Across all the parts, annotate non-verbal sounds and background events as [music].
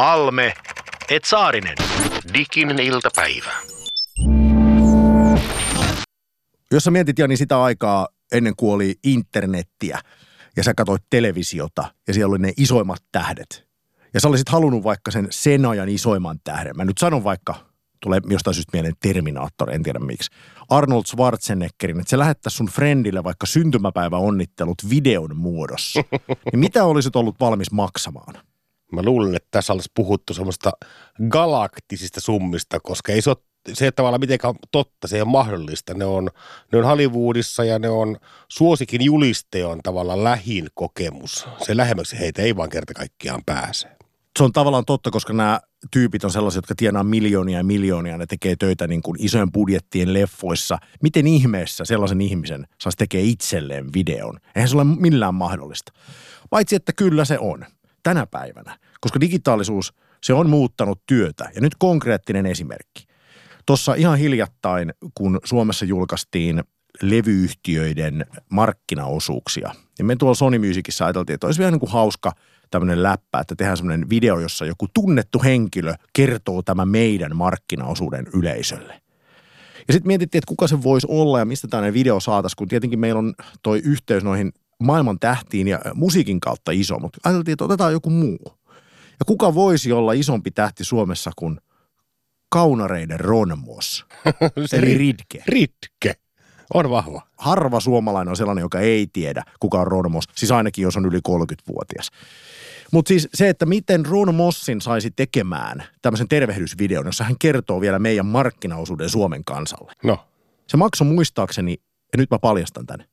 Halme, et Saarinen. Diginen iltapäivä. Jos sä mietit Jani sitä aikaa ennen kuin oli internettiä ja sä katsoit televisiota ja siellä oli ne isoimmat tähdet. Ja sä olisit halunnut vaikka sen sen ajan isoimman tähden. Mä nyt sanon vaikka, tulee jostain syystä mieleen Terminaattor, en tiedä miksi. Arnold Schwarzeneggerin, että se lähettäisi sun friendille vaikka syntymäpäivä onnittelut videon muodossa. [laughs] niin mitä olisit ollut valmis maksamaan? Mä luulen, että tässä olisi puhuttu semmoista galaktisista summista, koska ei se ole se ei tavallaan mitenkään totta, se ei ole mahdollista. Ne on, ne on Hollywoodissa ja ne on suosikin juliste on tavallaan lähin kokemus. Se lähemmäksi heitä ei vaan kerta kaikkiaan pääse. Se on tavallaan totta, koska nämä tyypit on sellaisia, jotka tienaa miljoonia ja miljoonia, ne tekee töitä niin kuin isojen budjettien leffoissa. Miten ihmeessä sellaisen ihmisen saisi tekee itselleen videon? Eihän se ole millään mahdollista. Paitsi, että kyllä se on tänä päivänä, koska digitaalisuus, se on muuttanut työtä. Ja nyt konkreettinen esimerkki. Tuossa ihan hiljattain, kun Suomessa julkaistiin levyyhtiöiden markkinaosuuksia, niin me tuolla Sony Musicissa ajateltiin, että olisi vielä niin kuin hauska tämmöinen läppä, että tehdään semmoinen video, jossa joku tunnettu henkilö kertoo tämä meidän markkinaosuuden yleisölle. Ja sitten mietittiin, että kuka se voisi olla ja mistä tämmöinen video saataisiin, kun tietenkin meillä on toi yhteys noihin maailman tähtiin ja musiikin kautta iso, mutta ajateltiin, että otetaan joku muu. Ja kuka voisi olla isompi tähti Suomessa kuin kaunareiden Ron Moss, [laughs] eli Ridke. Ridke. On vahva. Harva suomalainen on sellainen, joka ei tiedä, kuka on Ron Moss, siis ainakin jos on yli 30-vuotias. Mutta siis se, että miten Ron Mossin saisi tekemään tämmöisen tervehdysvideon, jossa hän kertoo vielä meidän markkinaosuuden Suomen kansalle. No. Se maksoi muistaakseni, ja nyt mä paljastan tänne,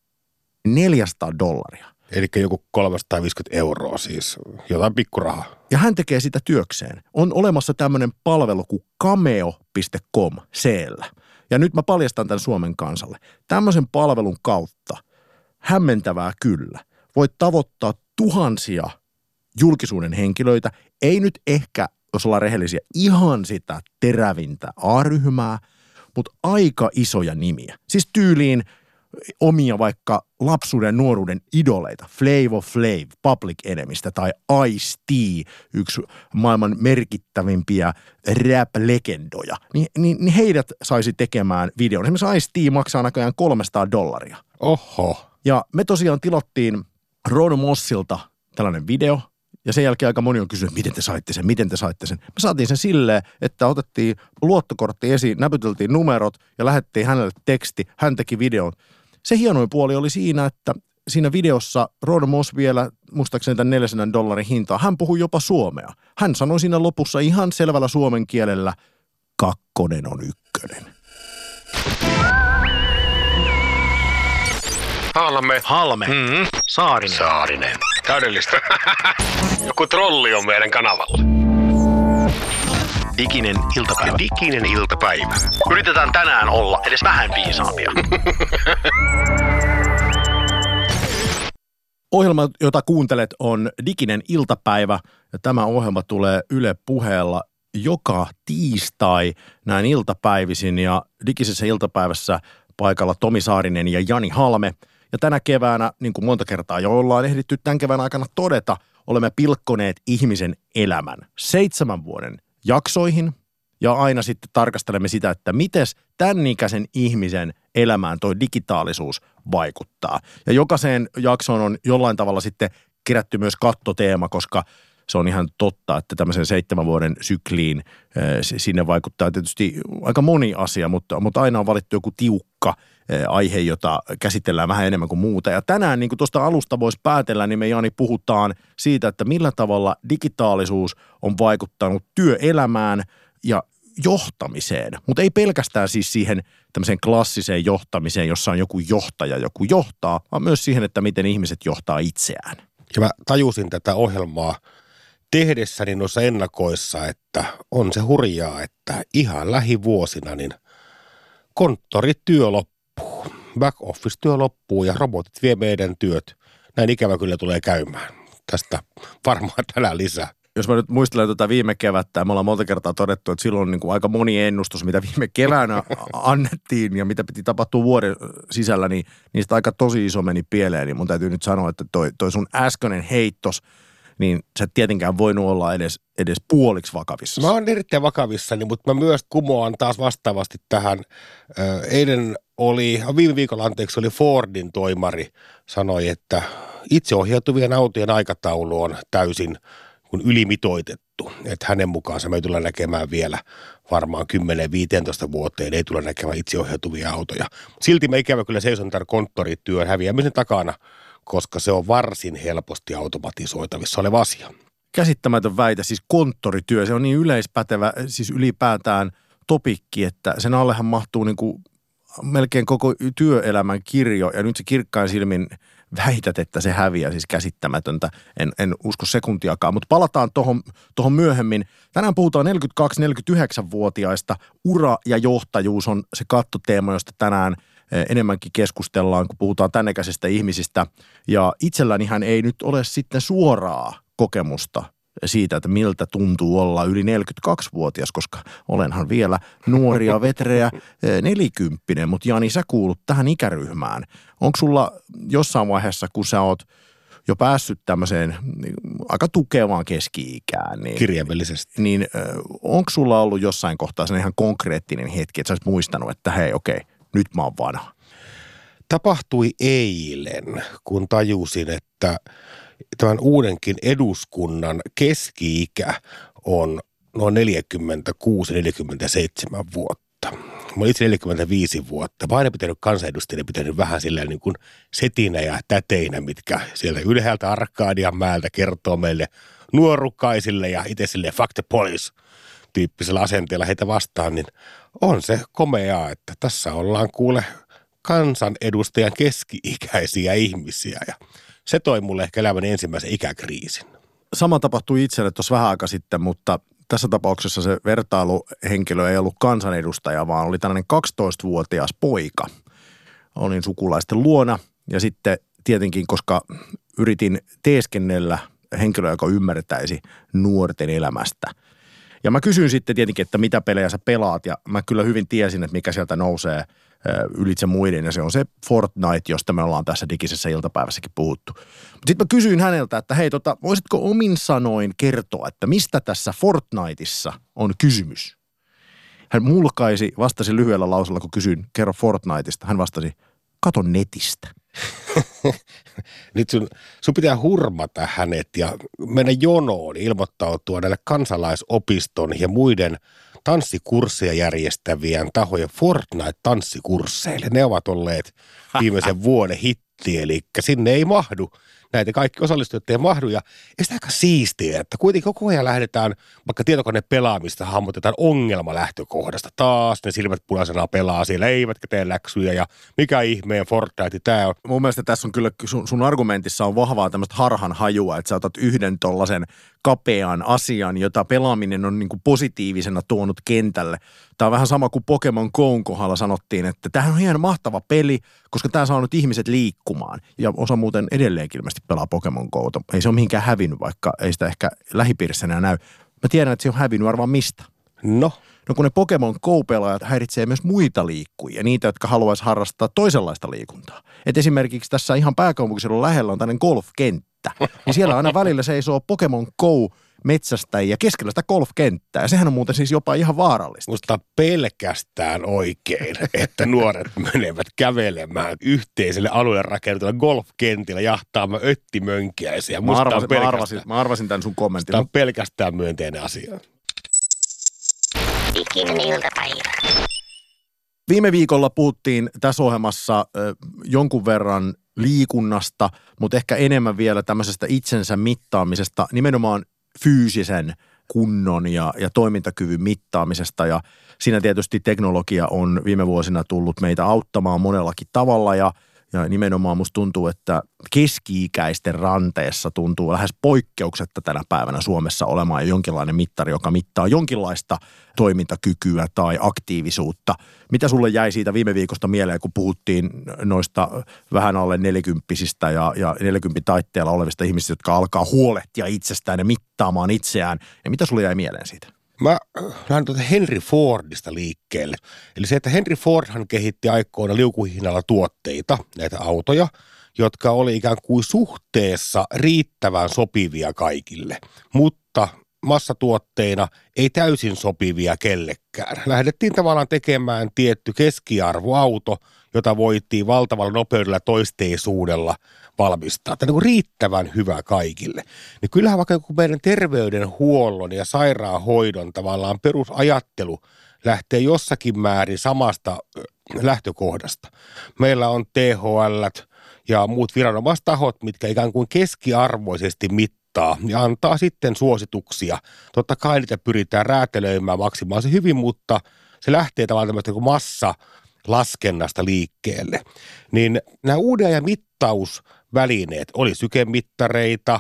400 dollaria. Eli joku 350 euroa siis, jotain pikkurahaa. Ja hän tekee sitä työkseen. On olemassa tämmöinen palvelu kuin cameo.com siellä. Ja nyt mä paljastan tämän Suomen kansalle. Tämmöisen palvelun kautta, hämmentävää kyllä, voit tavoittaa tuhansia julkisuuden henkilöitä. Ei nyt ehkä, jos ollaan rehellisiä, ihan sitä terävintä A-ryhmää, mutta aika isoja nimiä. Siis tyyliin – omia vaikka lapsuuden nuoruuden idoleita, Flavor Flav, Public Enemistä tai Ice-T, yksi maailman merkittävimpiä rap-legendoja, niin, niin, niin heidät saisi tekemään videon. Esimerkiksi Ice-T maksaa näköjään 300 dollaria. Oho. Ja me tosiaan tilattiin Ron Mossilta tällainen video, ja sen jälkeen aika moni on kysynyt, miten te saitte sen, miten te saitte sen. Me saatiin sen silleen, että otettiin luottokortti esiin, näpyteltiin numerot ja lähettiin hänelle teksti. Hän teki videon se hienoin puoli oli siinä, että siinä videossa Ron Moss vielä, muistaakseni tämän 400 dollarin hintaa, hän puhui jopa suomea. Hän sanoi siinä lopussa ihan selvällä suomen kielellä, kakkonen on ykkönen. Halme. Halme, Mm-hmm. Saarinen. Saarinen. Täydellistä. [laughs] Joku trolli on meidän kanavalla. Diginen iltapäivä. Diginen iltapäivä. Yritetään tänään olla edes vähän viisaampia. [laughs] Ohjelma, jota kuuntelet, on Diginen iltapäivä ja tämä ohjelma tulee Yle puheella joka tiistai näin iltapäivisin ja Digisessä iltapäivässä paikalla Tomi Saarinen ja Jani Halme. Ja tänä keväänä, niin kuin monta kertaa jo ollaan ehditty tämän kevään aikana todeta, olemme pilkkoneet ihmisen elämän seitsemän vuoden jaksoihin ja aina sitten tarkastelemme sitä, että miten tämän ikäisen ihmisen elämään tuo digitaalisuus vaikuttaa. Ja jokaiseen jaksoon on jollain tavalla sitten kerätty myös kattoteema, koska se on ihan totta, että tämmöisen seitsemän vuoden sykliin sinne vaikuttaa tietysti aika moni asia, mutta, mutta aina on valittu joku tiukka aihe, jota käsitellään vähän enemmän kuin muuta. Ja tänään, niin kuin tuosta alusta voisi päätellä, niin me Jani puhutaan siitä, että millä tavalla digitaalisuus on vaikuttanut työelämään ja johtamiseen, mutta ei pelkästään siis siihen tämmöiseen klassiseen johtamiseen, jossa on joku johtaja, joku johtaa, vaan myös siihen, että miten ihmiset johtaa itseään. Ja mä tajusin tätä ohjelmaa tehdessäni noissa ennakoissa, että on se hurjaa, että ihan lähivuosina niin konttorityö loppuu, back office työ loppuu ja robotit vie meidän työt. Näin ikävä kyllä tulee käymään. Tästä varmaan [laughs] tänään lisää jos mä nyt muistelen tätä viime kevättä, me ollaan monta kertaa todettu, että silloin on niin kuin aika moni ennustus, mitä viime keväänä [laughs] annettiin ja mitä piti tapahtua vuoden sisällä, niin niistä aika tosi iso meni pieleen. Niin mun täytyy nyt sanoa, että toi, toi sun äskeinen heittos niin sä et tietenkään voinut olla edes, edes puoliksi vakavissa. Mä oon erittäin vakavissani, mutta mä myös kumoan taas vastaavasti tähän. Eilen oli, viime viikolla anteeksi, oli Fordin toimari, sanoi, että itseohjautuvien autojen aikataulu on täysin kun ylimitoitettu. Että hänen mukaansa me ei tule näkemään vielä varmaan 10-15 vuoteen, ei tule näkemään itseohjautuvia autoja. Silti me ikävä kyllä seison tämän konttorityön häviämisen takana, koska se on varsin helposti automatisoitavissa oleva asia. Käsittämätön väite, siis konttorityö, se on niin yleispätevä, siis ylipäätään topikki, että sen allehan mahtuu niin kuin melkein koko työelämän kirjo, ja nyt se kirkkain silmin väität, että se häviää, siis käsittämätöntä. En, en usko sekuntiakaan, mutta palataan tuohon tohon myöhemmin. Tänään puhutaan 42-49-vuotiaista. Ura ja johtajuus on se kattoteema, josta tänään enemmänkin keskustellaan, kun puhutaan tännekäisistä ihmisistä. Ja itsellänihän ei nyt ole sitten suoraa kokemusta siitä, että miltä tuntuu olla yli 42-vuotias, koska olenhan vielä nuoria vetreä eh, nelikymppinen, mutta Jani, sä kuulut tähän ikäryhmään. Onko sulla jossain vaiheessa, kun sä oot jo päässyt tämmöiseen niin, aika tukevaan keski-ikään. Niin, Kirjaimellisesti. Niin eh, onko sulla ollut jossain kohtaa sen ihan konkreettinen hetki, että sä olisit muistanut, että hei okei, nyt mä oon vanha? Tapahtui eilen, kun tajusin, että tämän uudenkin eduskunnan keski-ikä on noin 46-47 vuotta. Mä olin itse 45 vuotta. Mä aina pitänyt kansanedustajille pitänyt vähän sillä niin kuin setinä ja täteinä, mitkä sieltä ylhäältä Arkadian määltä kertoo meille nuorukaisille ja itse sille fuck the police tyyppisellä asenteella heitä vastaan, niin on se komeaa, että tässä ollaan kuule kansanedustajan keski-ikäisiä ihmisiä ja se toi mulle ehkä elämän ensimmäisen ikäkriisin. Sama tapahtui itselle tuossa vähän aika sitten, mutta tässä tapauksessa se vertailuhenkilö ei ollut kansanedustaja, vaan oli tällainen 12-vuotias poika. Olin sukulaisten luona ja sitten tietenkin, koska yritin teeskennellä henkilöä, joka ymmärtäisi nuorten elämästä. Ja mä kysyin sitten tietenkin, että mitä pelejä sä pelaat ja mä kyllä hyvin tiesin, että mikä sieltä nousee – ylitse muiden ja se on se Fortnite, josta me ollaan tässä digisessä iltapäivässäkin puhuttu. Mutta sitten mä kysyin häneltä, että hei tota, voisitko omin sanoin kertoa, että mistä tässä Fortniteissa on kysymys? Hän mulkaisi, vastasi lyhyellä lausella, kun kysyin, kerro Fortniteista. Hän vastasi, kato netistä. [laughs] Nyt sun, sun pitää hurmata hänet ja mennä jonoon ilmoittautua näille kansalaisopiston ja muiden – tanssikursseja järjestävien tahojen Fortnite-tanssikursseille. Ne ovat olleet viimeisen [laughs] vuoden hitti, eli sinne ei mahdu näitä kaikki osallistujat ei mahdu. Ja sitä aika siistiä, että kuitenkin koko ajan lähdetään, vaikka tietokone pelaamista hahmotetaan ongelma lähtökohdasta. Taas ne silmät punaisena pelaa siellä, eivätkä tee läksyjä ja mikä ihmeen Fortnite tämä on. Mun mielestä tässä on kyllä, sun, sun argumentissa on vahvaa tämmöistä harhan hajua, että sä otat yhden tollasen kapean asian, jota pelaaminen on niin kuin positiivisena tuonut kentälle. Tämä on vähän sama kuin Pokemon Goon kohdalla sanottiin, että tämähän on hieno mahtava peli, koska tämä saa nyt ihmiset liikkumaan. Ja osa muuten edelleenkin ilmeisesti pelaa Pokemon Goota. Ei se ole mihinkään hävinnyt, vaikka ei sitä ehkä lähipiirissä enää näy. Mä tiedän, että se on hävinnyt arvaan mistä. No? No kun ne Pokemon Go-pelaajat häiritsee myös muita liikkujia, niitä, jotka haluaisi harrastaa toisenlaista liikuntaa. Et esimerkiksi tässä ihan pääkaupunkiseudun lähellä on tämmöinen golfkenttä. Niin siellä aina välillä seisoo Pokemon Go metsästäjiä keskellä sitä golfkenttää. Ja sehän on muuten siis jopa ihan vaarallista. Musta pelkästään oikein, että nuoret [laughs] menevät kävelemään yhteiselle alueelle rakennetulla golfkentillä jahtaamaan öttimönkiäisiä. Mä arvasin, mä, arvasin, mä arvasin tämän sun kommentin. Tämä on pelkästään myönteinen asia. Viime viikolla puhuttiin tässä ohjelmassa ö, jonkun verran liikunnasta, mutta ehkä enemmän vielä tämmöisestä itsensä mittaamisesta, nimenomaan fyysisen kunnon ja, ja toimintakyvyn mittaamisesta. Ja siinä tietysti teknologia on viime vuosina tullut meitä auttamaan monellakin tavalla ja – ja nimenomaan musta tuntuu, että keski-ikäisten ranteessa tuntuu lähes poikkeuksetta tänä päivänä Suomessa olemaan jonkinlainen mittari, joka mittaa jonkinlaista toimintakykyä tai aktiivisuutta. Mitä sulle jäi siitä viime viikosta mieleen, kun puhuttiin noista vähän alle nelikymppisistä ja, ja 40 taitteella olevista ihmisistä, jotka alkaa huolehtia itsestään ja mittaamaan itseään. Ja mitä sulle jäi mieleen siitä? Mä lähden tuota Henry Fordista liikkeelle. Eli se, että Henry Fordhan kehitti aikoina liukuhihnalla tuotteita, näitä autoja, jotka oli ikään kuin suhteessa riittävän sopivia kaikille, mutta massatuotteina ei täysin sopivia kellekään. Lähdettiin tavallaan tekemään tietty keskiarvoauto, jota voitiin valtavalla nopeudella toisteisuudella valmistaa. Tämä on niin riittävän hyvä kaikille. Niin kyllähän vaikka kun meidän terveydenhuollon ja sairaanhoidon tavallaan perusajattelu lähtee jossakin määrin samasta lähtökohdasta. Meillä on THL ja muut viranomaistahot, mitkä ikään kuin keskiarvoisesti mittaa ja antaa sitten suosituksia. Totta kai niitä pyritään räätälöimään maksimaalisen hyvin, mutta se lähtee tavallaan tämmöistä kuin massa laskennasta liikkeelle. Niin nämä uuden ja mittausvälineet, oli sykemittareita,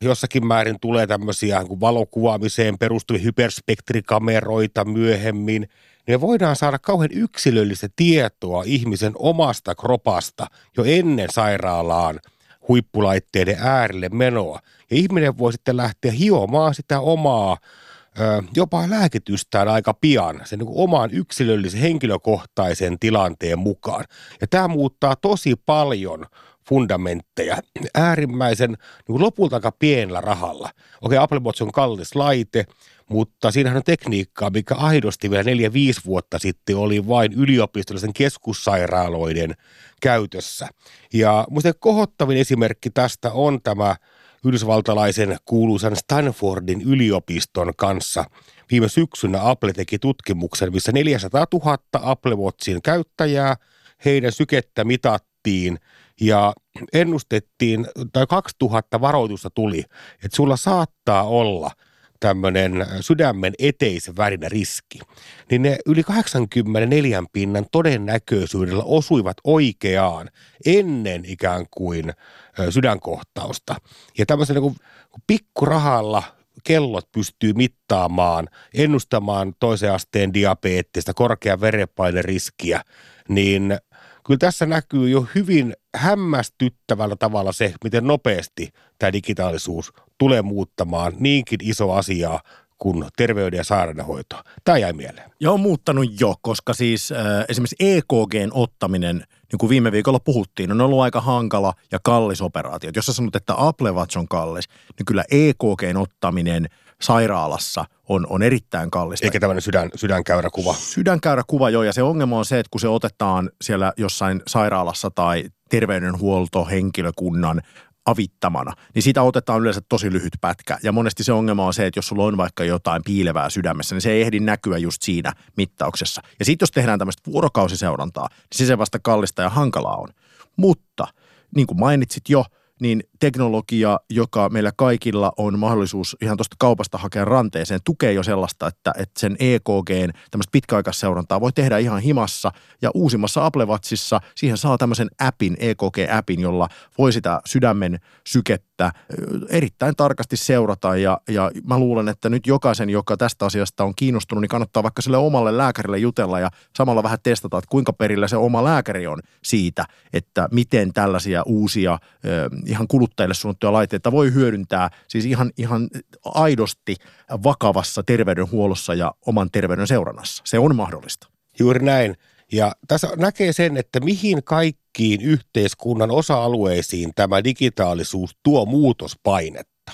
jossakin määrin tulee tämmöisiä kuin valokuvaamiseen perustuvia hyperspektrikameroita myöhemmin, niin voidaan saada kauhean yksilöllistä tietoa ihmisen omasta kropasta jo ennen sairaalaan huippulaitteiden äärelle menoa. Ja ihminen voi sitten lähteä hiomaan sitä omaa jopa lääkitystään aika pian sen niin oman yksilöllisen henkilökohtaisen tilanteen mukaan. Ja tämä muuttaa tosi paljon fundamentteja äärimmäisen niin lopulta aika pienellä rahalla. Okei, Apple Watch on kallis laite, mutta siinähän on tekniikkaa, mikä aidosti vielä neljä, viisi vuotta sitten oli vain yliopistollisen keskussairaaloiden käytössä. Ja musta kohottavin esimerkki tästä on tämä yhdysvaltalaisen kuuluisan Stanfordin yliopiston kanssa. Viime syksynä Apple teki tutkimuksen, missä 400 000 Apple Watchin käyttäjää, heidän sykettä mitattiin ja ennustettiin, tai 2000 varoitusta tuli, että sulla saattaa olla – tämmöinen sydämen eteisvärinä riski, niin ne yli 84 pinnan todennäköisyydellä osuivat oikeaan ennen ikään kuin sydänkohtausta. Ja tämmöisen niin pikkurahalla kellot pystyy mittaamaan, ennustamaan toisen asteen diabeettista, korkean verenpaineriskiä, niin kyllä tässä näkyy jo hyvin hämmästyttävällä tavalla se, miten nopeasti tämä digitaalisuus tulee muuttamaan niinkin iso asiaa kuin terveyden ja sairaanhoito. Tämä jäi mieleen. Ja on muuttanut jo, koska siis äh, esimerkiksi EKGn ottaminen, niin kuin viime viikolla puhuttiin, on ollut aika hankala ja kallis operaatio. Jos sä sanot, että Apple Watch on kallis, niin kyllä EKGn ottaminen sairaalassa on, on erittäin kallista. Eikä tämmöinen sydän, sydänkäyräkuva. Sydänkäyräkuva, joo. Ja se ongelma on se, että kun se otetaan siellä jossain sairaalassa tai terveydenhuoltohenkilökunnan avittamana, niin sitä otetaan yleensä tosi lyhyt pätkä. Ja monesti se ongelma on se, että jos sulla on vaikka jotain piilevää sydämessä, niin se ei ehdi näkyä just siinä mittauksessa. Ja sitten jos tehdään tämmöistä vuorokausiseurantaa, niin se vasta kallista ja hankalaa on. Mutta niin kuin mainitsit jo, niin teknologia, joka meillä kaikilla on mahdollisuus ihan tuosta kaupasta hakea ranteeseen, tukee jo sellaista, että, että sen EKGn tämmöistä pitkäaikaisseurantaa voi tehdä ihan himassa. Ja uusimmassa Apple Watchissa siihen saa tämmöisen appin, EKG-appin, jolla voi sitä sydämen sykettä erittäin tarkasti seurata. Ja, ja mä luulen, että nyt jokaisen, joka tästä asiasta on kiinnostunut, niin kannattaa vaikka sille omalle lääkärille jutella ja samalla vähän testata, että kuinka perillä se oma lääkäri on siitä, että miten tällaisia uusia ihan kuluttajille suunnattuja laitteita voi hyödyntää siis ihan, ihan aidosti vakavassa terveydenhuollossa ja oman terveyden seurannassa. Se on mahdollista. Juuri näin. Ja tässä näkee sen, että mihin kaikkiin yhteiskunnan osa-alueisiin tämä digitaalisuus tuo muutospainetta.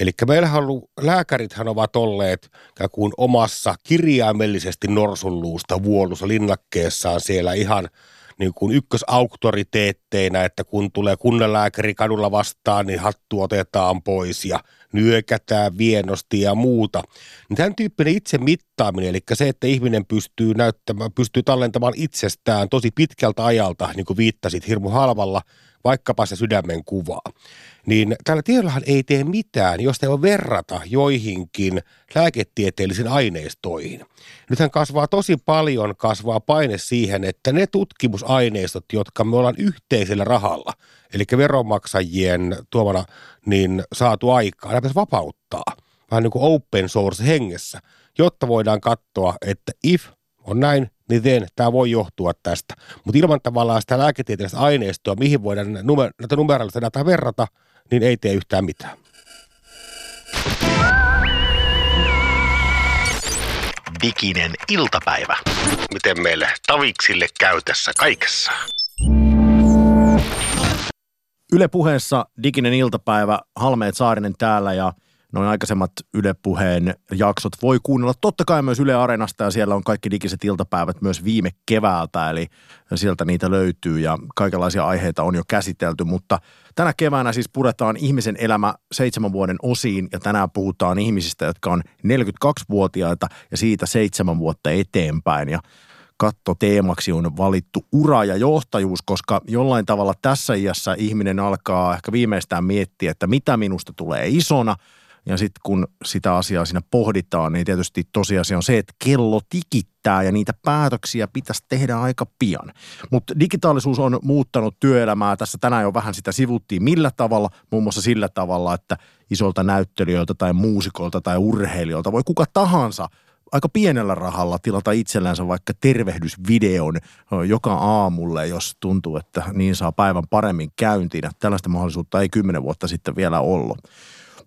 Eli meillähän on lääkärithän ovat olleet kuin omassa kirjaimellisesti norsunluusta vuolussa linnakkeessaan siellä ihan – niin kuin ykkösauktoriteetteina, että kun tulee kunnanlääkäri kadulla vastaan, niin hattu otetaan pois ja nyökätään vienosti ja muuta. Niin tämän tyyppinen itse mittaaminen, eli se, että ihminen pystyy näyttämään, pystyy tallentamaan itsestään tosi pitkältä ajalta, niin kuin viittasit hirmu halvalla, vaikkapa se sydämen kuvaa niin tällä tiedollahan ei tee mitään, jos te voi verrata joihinkin lääketieteellisiin aineistoihin. Nythän kasvaa tosi paljon, kasvaa paine siihen, että ne tutkimusaineistot, jotka me ollaan yhteisellä rahalla, eli veronmaksajien tuomana niin saatu aikaa, nämä vapauttaa vähän niin kuin open source hengessä, jotta voidaan katsoa, että if on näin, niin then tämä voi johtua tästä. Mutta ilman tavallaan sitä lääketieteellistä aineistoa, mihin voidaan numer- näitä numeraalista dataa verrata – niin ei tee yhtään mitään. Diginen iltapäivä. Miten meille taviksille käy tässä kaikessa? Yle puheessa diginen iltapäivä, Halmeet Saarinen täällä ja noin aikaisemmat Yle puheen jaksot voi kuunnella totta kai myös Yle Areenasta ja siellä on kaikki digiset iltapäivät myös viime keväältä, eli sieltä niitä löytyy ja kaikenlaisia aiheita on jo käsitelty, mutta tänä keväänä siis puretaan ihmisen elämä seitsemän vuoden osiin ja tänään puhutaan ihmisistä, jotka on 42-vuotiaita ja siitä seitsemän vuotta eteenpäin ja katto teemaksi on valittu ura ja johtajuus, koska jollain tavalla tässä iässä ihminen alkaa ehkä viimeistään miettiä, että mitä minusta tulee isona. Ja sitten kun sitä asiaa siinä pohditaan, niin tietysti tosiasia on se, että kello tikittää ja niitä päätöksiä pitäisi tehdä aika pian. Mutta digitaalisuus on muuttanut työelämää. Tässä tänään jo vähän sitä sivuttiin. Millä tavalla? Muun muassa sillä tavalla, että isolta näyttelijöiltä tai muusikolta tai urheilijoilta voi kuka tahansa – aika pienellä rahalla tilata itsellänsä vaikka tervehdysvideon joka aamulle, jos tuntuu, että niin saa päivän paremmin käyntiin. Tällaista mahdollisuutta ei kymmenen vuotta sitten vielä ollut.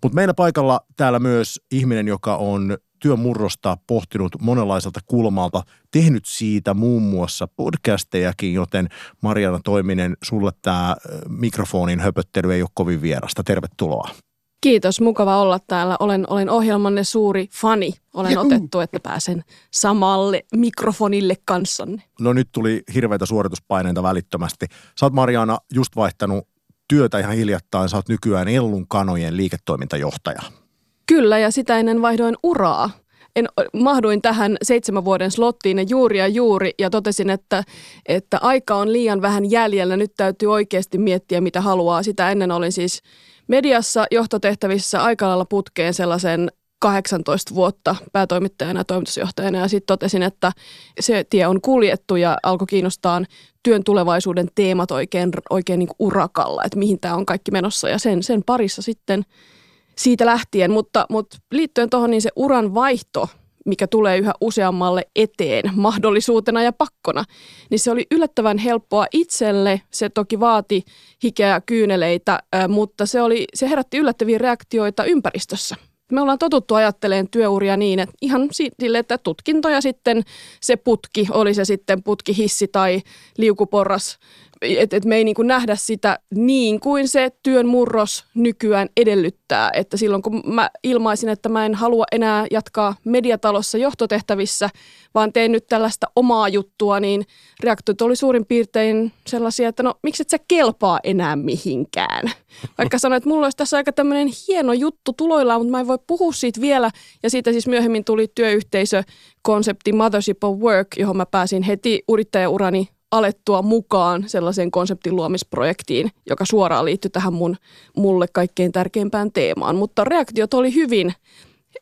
Mutta meillä paikalla täällä myös ihminen, joka on työmurrosta pohtinut monenlaiselta kulmalta, tehnyt siitä muun muassa podcastejakin, joten Mariana Toiminen, sulle tämä mikrofonin höpöttely ei ole kovin vierasta. Tervetuloa. Kiitos, mukava olla täällä. Olen, olen ohjelmanne suuri fani. Olen Juhu. otettu, että pääsen samalle mikrofonille kanssanne. No nyt tuli hirveitä suorituspaineita välittömästi. Sä oot Mariana just vaihtanut työtä ihan hiljattain. Sä oot nykyään Ellun kanojen liiketoimintajohtaja. Kyllä, ja sitä ennen vaihdoin uraa. En, mahduin tähän seitsemän vuoden slottiin juuri ja juuri ja totesin, että, että aika on liian vähän jäljellä. Nyt täytyy oikeasti miettiä, mitä haluaa. Sitä ennen olin siis mediassa johtotehtävissä aika lailla putkeen sellaisen 18 vuotta päätoimittajana ja toimitusjohtajana ja sitten totesin, että se tie on kuljettu ja alkoi kiinnostaa työn tulevaisuuden teemat oikein, oikein niin urakalla, että mihin tämä on kaikki menossa ja sen, sen parissa sitten siitä lähtien, mutta, mutta liittyen tuohon niin se uran vaihto mikä tulee yhä useammalle eteen mahdollisuutena ja pakkona, niin se oli yllättävän helppoa itselle. Se toki vaati hikeä kyyneleitä, mutta se, oli, se herätti yllättäviä reaktioita ympäristössä. Me ollaan totuttu ajatteleen työuria niin, että ihan sille, että tutkinto ja sitten se putki, oli se sitten putkihissi tai liukuporras, että et me ei niin kuin nähdä sitä niin kuin se työn murros nykyään edellyttää. Että silloin kun mä ilmaisin, että mä en halua enää jatkaa mediatalossa johtotehtävissä, vaan teen nyt tällaista omaa juttua, niin reaktiot oli suurin piirtein sellaisia, että no miksi et sä kelpaa enää mihinkään. Vaikka sanoin, että mulla olisi tässä aika tämmöinen hieno juttu tuloillaan, mutta mä en voi puhua siitä vielä. Ja siitä siis myöhemmin tuli työyhteisö konsepti Mothership of Work, johon mä pääsin heti yrittäjäurani alettua mukaan sellaiseen konseptin luomisprojektiin, joka suoraan liittyy tähän mun, mulle kaikkein tärkeimpään teemaan. Mutta reaktiot oli hyvin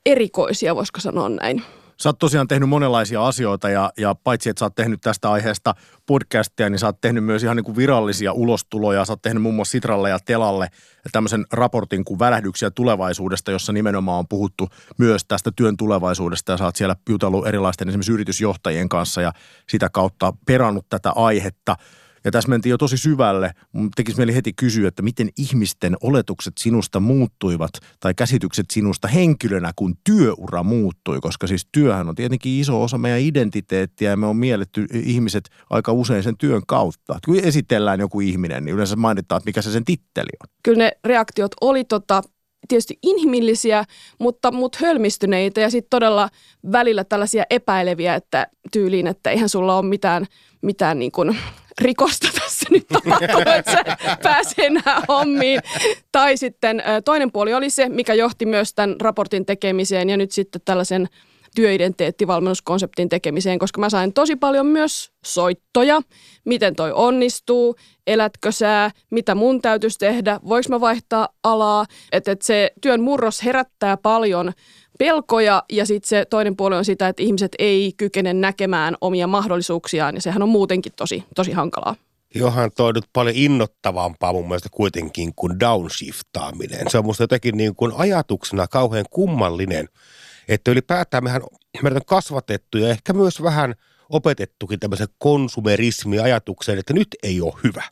erikoisia, voisiko sanoa näin. Sä oot tosiaan tehnyt monenlaisia asioita ja, ja paitsi, että sä oot tehnyt tästä aiheesta podcastia, niin sä oot tehnyt myös ihan niin kuin virallisia ulostuloja. Sä oot tehnyt muun muassa Sitralle ja Telalle tämmöisen raportin kuin Välähdyksiä tulevaisuudesta, jossa nimenomaan on puhuttu myös tästä työn tulevaisuudesta ja sä oot siellä jutellut erilaisten esimerkiksi yritysjohtajien kanssa ja sitä kautta perannut tätä aihetta – ja tässä mentiin jo tosi syvälle. Tekisi mieli heti kysyä, että miten ihmisten oletukset sinusta muuttuivat tai käsitykset sinusta henkilönä, kun työura muuttui, koska siis työhän on tietenkin iso osa meidän identiteettiä ja me on mielletty ihmiset aika usein sen työn kautta. Kun esitellään joku ihminen, niin yleensä mainitaan, että mikä se sen titteli on. Kyllä ne reaktiot oli tota, tietysti inhimillisiä, mutta, mutta hölmistyneitä ja sitten todella välillä tällaisia epäileviä, että tyyliin, että eihän sulla ole mitään, mitään niin kuin rikosta tässä nyt tapahtuu, että se pääsee enää hommiin. Tai sitten toinen puoli oli se, mikä johti myös tämän raportin tekemiseen ja nyt sitten tällaisen työidentiteettivalmennuskonseptin tekemiseen, koska mä sain tosi paljon myös soittoja, miten toi onnistuu, elätkö sä, mitä mun täytyisi tehdä, voiko mä vaihtaa alaa, että et se työn murros herättää paljon pelkoja ja sitten se toinen puoli on sitä, että ihmiset ei kykene näkemään omia mahdollisuuksiaan ja sehän on muutenkin tosi, tosi hankalaa. Johan toi nyt paljon innottavampaa mun mielestä kuitenkin kuin downshiftaaminen. Se on musta jotenkin niin kuin ajatuksena kauhean kummallinen, että ylipäätään mehän meidät on kasvatettu ja ehkä myös vähän opetettukin tämmöisen konsumerismi-ajatukseen, että nyt ei ole hyvä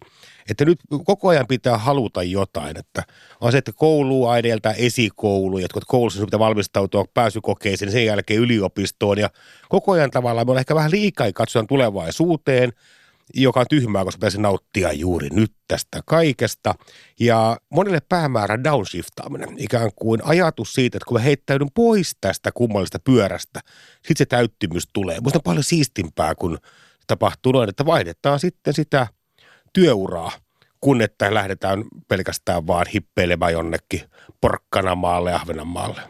että nyt koko ajan pitää haluta jotain, että on se, että koulua edeltä esikoulu, jotka koulussa pitää valmistautua pääsykokeisiin, sen jälkeen yliopistoon ja koko ajan tavallaan me ollaan ehkä vähän liikaa katsotaan tulevaisuuteen joka on tyhmää, koska pitäisi nauttia juuri nyt tästä kaikesta. Ja monelle päämäärä downshiftaaminen, ikään kuin ajatus siitä, että kun mä heittäydyn pois tästä kummallisesta pyörästä, sitten se täyttymys tulee. Musta on paljon siistimpää, kun tapahtuu noin, että vaihdetaan sitten sitä työuraa, kun että lähdetään pelkästään vaan hippeilemään jonnekin Porkkanamaalle Ahvenanmaalle.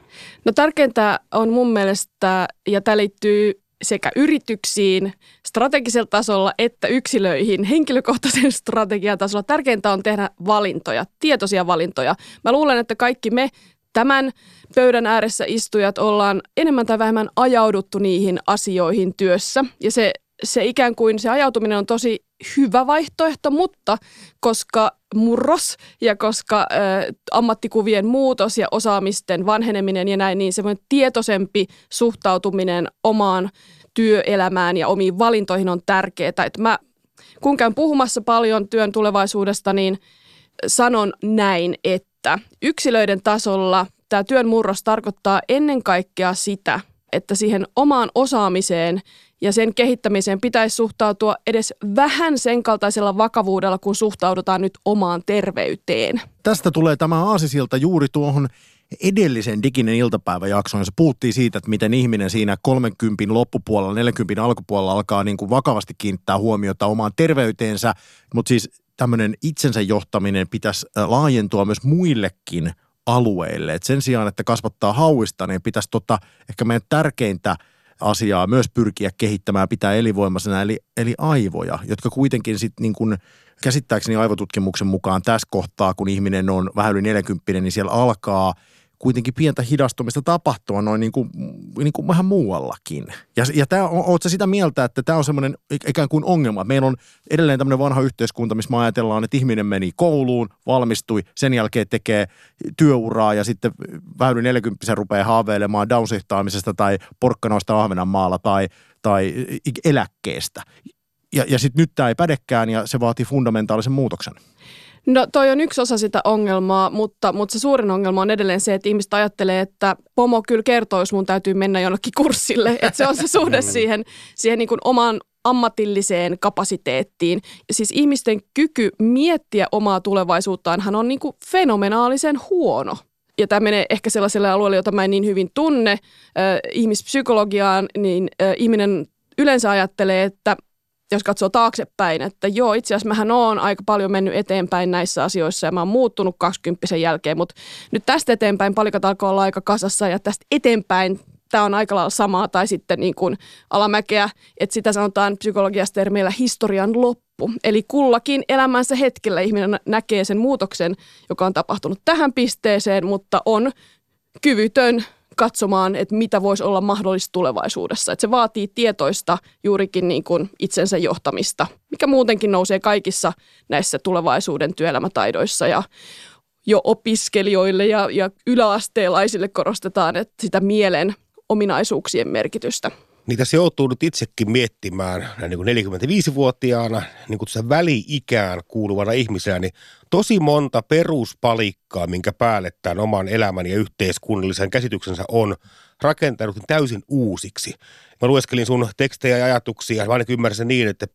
No tärkeintä on mun mielestä, ja tämä liittyy sekä yrityksiin strategisella tasolla että yksilöihin henkilökohtaisen [laughs] strategian tasolla. Tärkeintä on tehdä valintoja, tietoisia valintoja. Mä luulen, että kaikki me tämän pöydän ääressä istujat ollaan enemmän tai vähemmän ajauduttu niihin asioihin työssä. Ja se, se ikään kuin se ajautuminen on tosi hyvä vaihtoehto, mutta koska murros ja koska ä, ammattikuvien muutos ja osaamisten vanheneminen ja näin, niin semmoinen tietoisempi suhtautuminen omaan työelämään ja omiin valintoihin on tärkeää. Että mä, kun käyn puhumassa paljon työn tulevaisuudesta, niin sanon näin, että yksilöiden tasolla tämä työn murros tarkoittaa ennen kaikkea sitä, että siihen omaan osaamiseen ja sen kehittämiseen pitäisi suhtautua edes vähän sen kaltaisella vakavuudella, kun suhtaudutaan nyt omaan terveyteen. Tästä tulee tämä aasisilta juuri tuohon edellisen diginen iltapäiväjakson, jossa puhuttiin siitä, että miten ihminen siinä 30 loppupuolella, 40 alkupuolella alkaa niin kuin vakavasti kiinnittää huomiota omaan terveyteensä, mutta siis tämmöinen itsensä johtaminen pitäisi laajentua myös muillekin alueille. Et sen sijaan, että kasvattaa hauista, niin pitäisi tota, ehkä meidän tärkeintä asiaa myös pyrkiä kehittämään, pitää elinvoimaisena, eli, eli aivoja, jotka kuitenkin sitten niin kuin käsittääkseni aivotutkimuksen mukaan tässä kohtaa, kun ihminen on vähän yli 40, niin siellä alkaa – kuitenkin pientä hidastumista tapahtua noin niin kuin, niin kuin vähän muuallakin. Ja, ja tämä, ootko sitä mieltä, että tämä on semmoinen ikään kuin ongelma? Meillä on edelleen tämmöinen vanha yhteiskunta, missä me ajatellaan, että ihminen meni kouluun, valmistui, sen jälkeen tekee työuraa ja sitten vähän yli 40 rupeaa haaveilemaan downsihtaamisesta tai porkkanoista Ahvenanmaalla tai, tai eläkkeestä. Ja, ja sitten nyt tämä ei pädekään ja se vaatii fundamentaalisen muutoksen. No toi on yksi osa sitä ongelmaa, mutta, mutta se suurin ongelma on edelleen se, että ihmiset ajattelee, että pomo kyllä kertoo, jos mun täytyy mennä jonnekin kurssille. [laughs] Että se on se suhde siihen, siihen niin kuin omaan ammatilliseen kapasiteettiin. Siis ihmisten kyky miettiä omaa tulevaisuuttaanhan on niin kuin fenomenaalisen huono. Ja tämä menee ehkä sellaiselle alueelle, jota mä en niin hyvin tunne, äh, ihmispsykologiaan, niin äh, ihminen yleensä ajattelee, että jos katsoo taaksepäin, että joo, itse asiassa mähän oon aika paljon mennyt eteenpäin näissä asioissa ja mä oon muuttunut 20 jälkeen, mutta nyt tästä eteenpäin palikat alkoi olla aika kasassa ja tästä eteenpäin tämä on aika lailla samaa tai sitten niin kuin alamäkeä, että sitä sanotaan psykologiasta termillä historian loppu. Eli kullakin elämänsä hetkellä ihminen näkee sen muutoksen, joka on tapahtunut tähän pisteeseen, mutta on kyvytön katsomaan, että mitä voisi olla mahdollista tulevaisuudessa. Että se vaatii tietoista juurikin niin kuin itsensä johtamista, mikä muutenkin nousee kaikissa näissä tulevaisuuden työelämätaidoissa ja jo opiskelijoille ja, ja yläasteelaisille korostetaan että sitä mielen ominaisuuksien merkitystä. Niin tässä joutuu nyt itsekin miettimään niin kuin 45-vuotiaana, niin kuin väli-ikään kuuluvana ihmisenä, niin tosi monta peruspalikkaa, minkä päälle tämän oman elämän ja yhteiskunnallisen käsityksensä on rakentanut täysin uusiksi. Mä lueskelin sun tekstejä ja ajatuksia, ja mä ainakin ymmärsin niin, että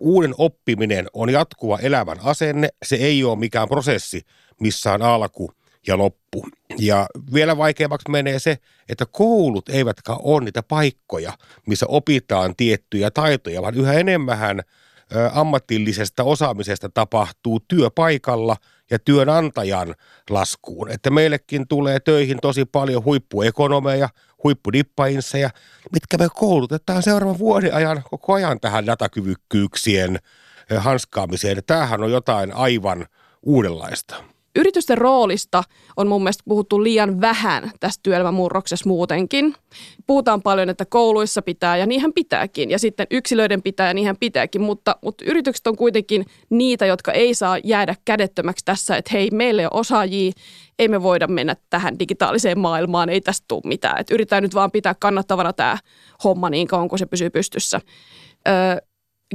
uuden oppiminen on jatkuva elämän asenne. Se ei ole mikään prosessi, missä on alku ja loppu. Ja vielä vaikeammaksi menee se, että koulut eivätkä ole niitä paikkoja, missä opitaan tiettyjä taitoja, vaan yhä enemmän ammatillisesta osaamisesta tapahtuu työpaikalla ja työnantajan laskuun. Että meillekin tulee töihin tosi paljon huippuekonomeja, huippudippainseja, mitkä me koulutetaan seuraavan vuoden ajan koko ajan tähän datakyvykkyyksien hanskaamiseen. Tämähän on jotain aivan uudenlaista. Yritysten roolista on mun mielestä puhuttu liian vähän tässä työelämämurroksessa muutenkin. Puhutaan paljon, että kouluissa pitää ja niinhän pitääkin ja sitten yksilöiden pitää ja niinhän pitääkin, mutta, mutta yritykset on kuitenkin niitä, jotka ei saa jäädä kädettömäksi tässä, että hei, meille on osaajia, ei me voida mennä tähän digitaaliseen maailmaan, ei tästä tule mitään. Että yritetään nyt vaan pitää kannattavana tämä homma niin kauan, kun se pysyy pystyssä. Ö,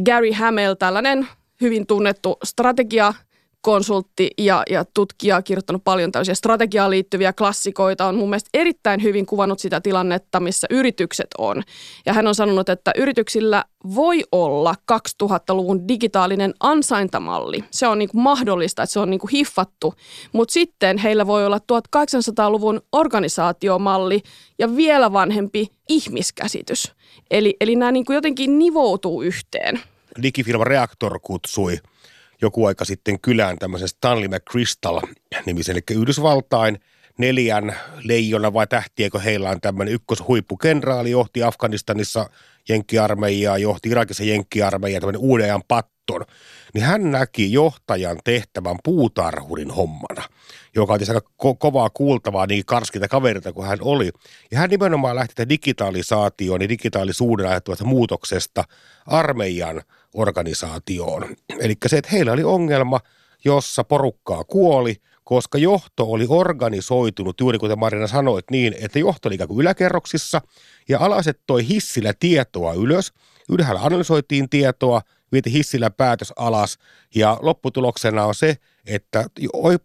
Gary Hamel, tällainen hyvin tunnettu strategia konsultti ja, ja tutkija, kirjoittanut paljon tällaisia strategiaan liittyviä klassikoita, on mun mielestä erittäin hyvin kuvannut sitä tilannetta, missä yritykset on. Ja hän on sanonut, että yrityksillä voi olla 2000-luvun digitaalinen ansaintamalli. Se on niin kuin mahdollista, että se on niin kuin hiffattu, mutta sitten heillä voi olla 1800-luvun organisaatiomalli ja vielä vanhempi ihmiskäsitys. Eli, eli nämä niin kuin jotenkin nivoutuu yhteen. Digifirma Reactor kutsui joku aika sitten kylään tämmöisen Stanley McChrystal-nimisen, eli Yhdysvaltain neljän leijona vai tähtiä, kun heillä on tämmöinen ykköshuippukenraali, johti Afganistanissa jenkkiarmeijaa, johti Irakissa jenkkiarmeijaa, tämmöinen uuden patton, niin hän näki johtajan tehtävän puutarhurin hommana, joka on aika ko- kovaa kuultavaa niin karskita kaverilta kuin hän oli. Ja hän nimenomaan lähti digitalisaatioon ja digitaalisuuden ajattuvasta muutoksesta armeijan organisaatioon. Eli se, että heillä oli ongelma, jossa porukkaa kuoli, koska johto oli organisoitunut, juuri kuten Marina sanoit, niin, että johto oli ikään kuin yläkerroksissa ja alaset toi hissillä tietoa ylös. Ylhäällä analysoitiin tietoa, vieti hissillä päätös alas ja lopputuloksena on se, että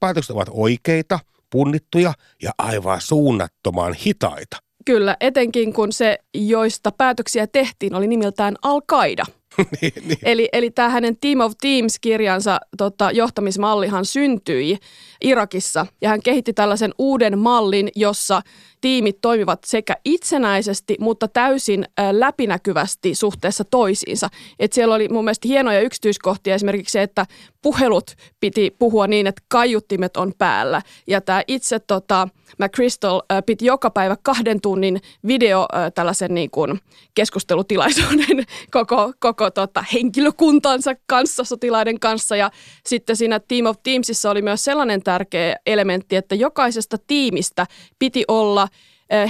päätökset ovat oikeita, punnittuja ja aivan suunnattoman hitaita. Kyllä, etenkin kun se, joista päätöksiä tehtiin, oli nimeltään Al-Qaida. [laughs] niin, niin. Eli, eli tämä hänen Team of Teams-kirjansa tota, johtamismallihan syntyi Irakissa ja hän kehitti tällaisen uuden mallin, jossa tiimit toimivat sekä itsenäisesti, mutta täysin läpinäkyvästi suhteessa toisiinsa. Et siellä oli mun mielestä hienoja yksityiskohtia, esimerkiksi se, että puhelut piti puhua niin, että kaiuttimet on päällä. Ja tämä itse tota, McChrystal piti joka päivä kahden tunnin video tällaisen niin kuin keskustelutilaisuuden [laughs] koko, koko tota, henkilökuntansa kanssa, sotilaiden kanssa. Ja sitten siinä Team of Teamsissa oli myös sellainen tärkeä elementti, että jokaisesta tiimistä piti olla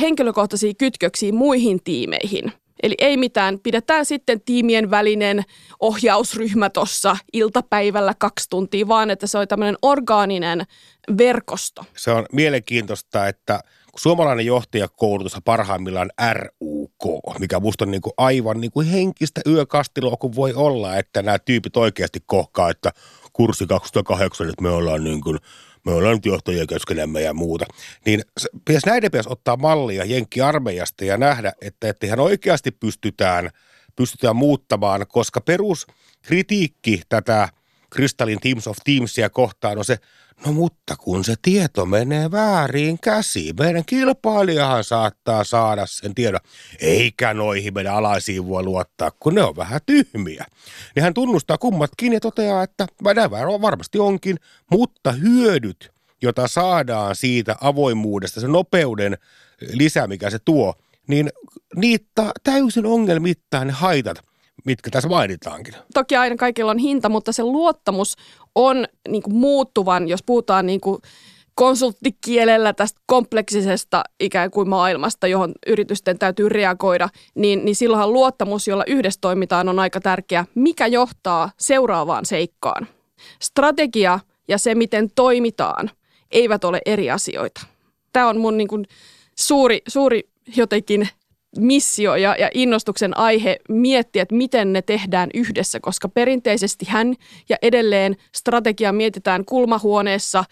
henkilökohtaisia kytköksiä muihin tiimeihin. Eli ei mitään, pidetään sitten tiimien välinen ohjausryhmä tuossa iltapäivällä kaksi tuntia, vaan että se on tämmöinen orgaaninen verkosto. Se on mielenkiintoista, että suomalainen johtajakoulutus on parhaimmillaan RUK, mikä musta on niin kuin aivan niin kuin henkistä yökastilua, kun voi olla, että nämä tyypit oikeasti kohkaa, että kurssi 2008, että me ollaan niin kuin me ollaan nyt johtajia keskenämme ja muuta. Niin pitäisi, näiden pitäisi ottaa mallia Jenkki-armeijasta ja nähdä, että, että ihan oikeasti pystytään, pystytään muuttamaan, koska peruskritiikki tätä Kristallin Teams of Teamsia kohtaan on se, No mutta kun se tieto menee väärin käsiin, meidän kilpailijahan saattaa saada sen tiedon, eikä noihin meidän alaisiin voi luottaa, kun ne on vähän tyhmiä. Niin hän tunnustaa kummatkin ja toteaa, että näin varmasti onkin, mutta hyödyt, jota saadaan siitä avoimuudesta, se nopeuden lisä, mikä se tuo, niin niitä täysin ongelmittain ne haitat – mitkä tässä mainitaankin. Toki aina kaikilla on hinta, mutta se luottamus on niin kuin muuttuvan, jos puhutaan niin kuin konsulttikielellä tästä kompleksisesta ikään kuin maailmasta, johon yritysten täytyy reagoida, niin, niin silloinhan luottamus, jolla yhdessä toimitaan, on aika tärkeä. Mikä johtaa seuraavaan seikkaan? Strategia ja se, miten toimitaan, eivät ole eri asioita. Tämä on mun niin kuin suuri, suuri jotenkin missio ja, ja innostuksen aihe miettiä, että miten ne tehdään yhdessä, koska perinteisesti hän ja edelleen strategia mietitään kulmahuoneessa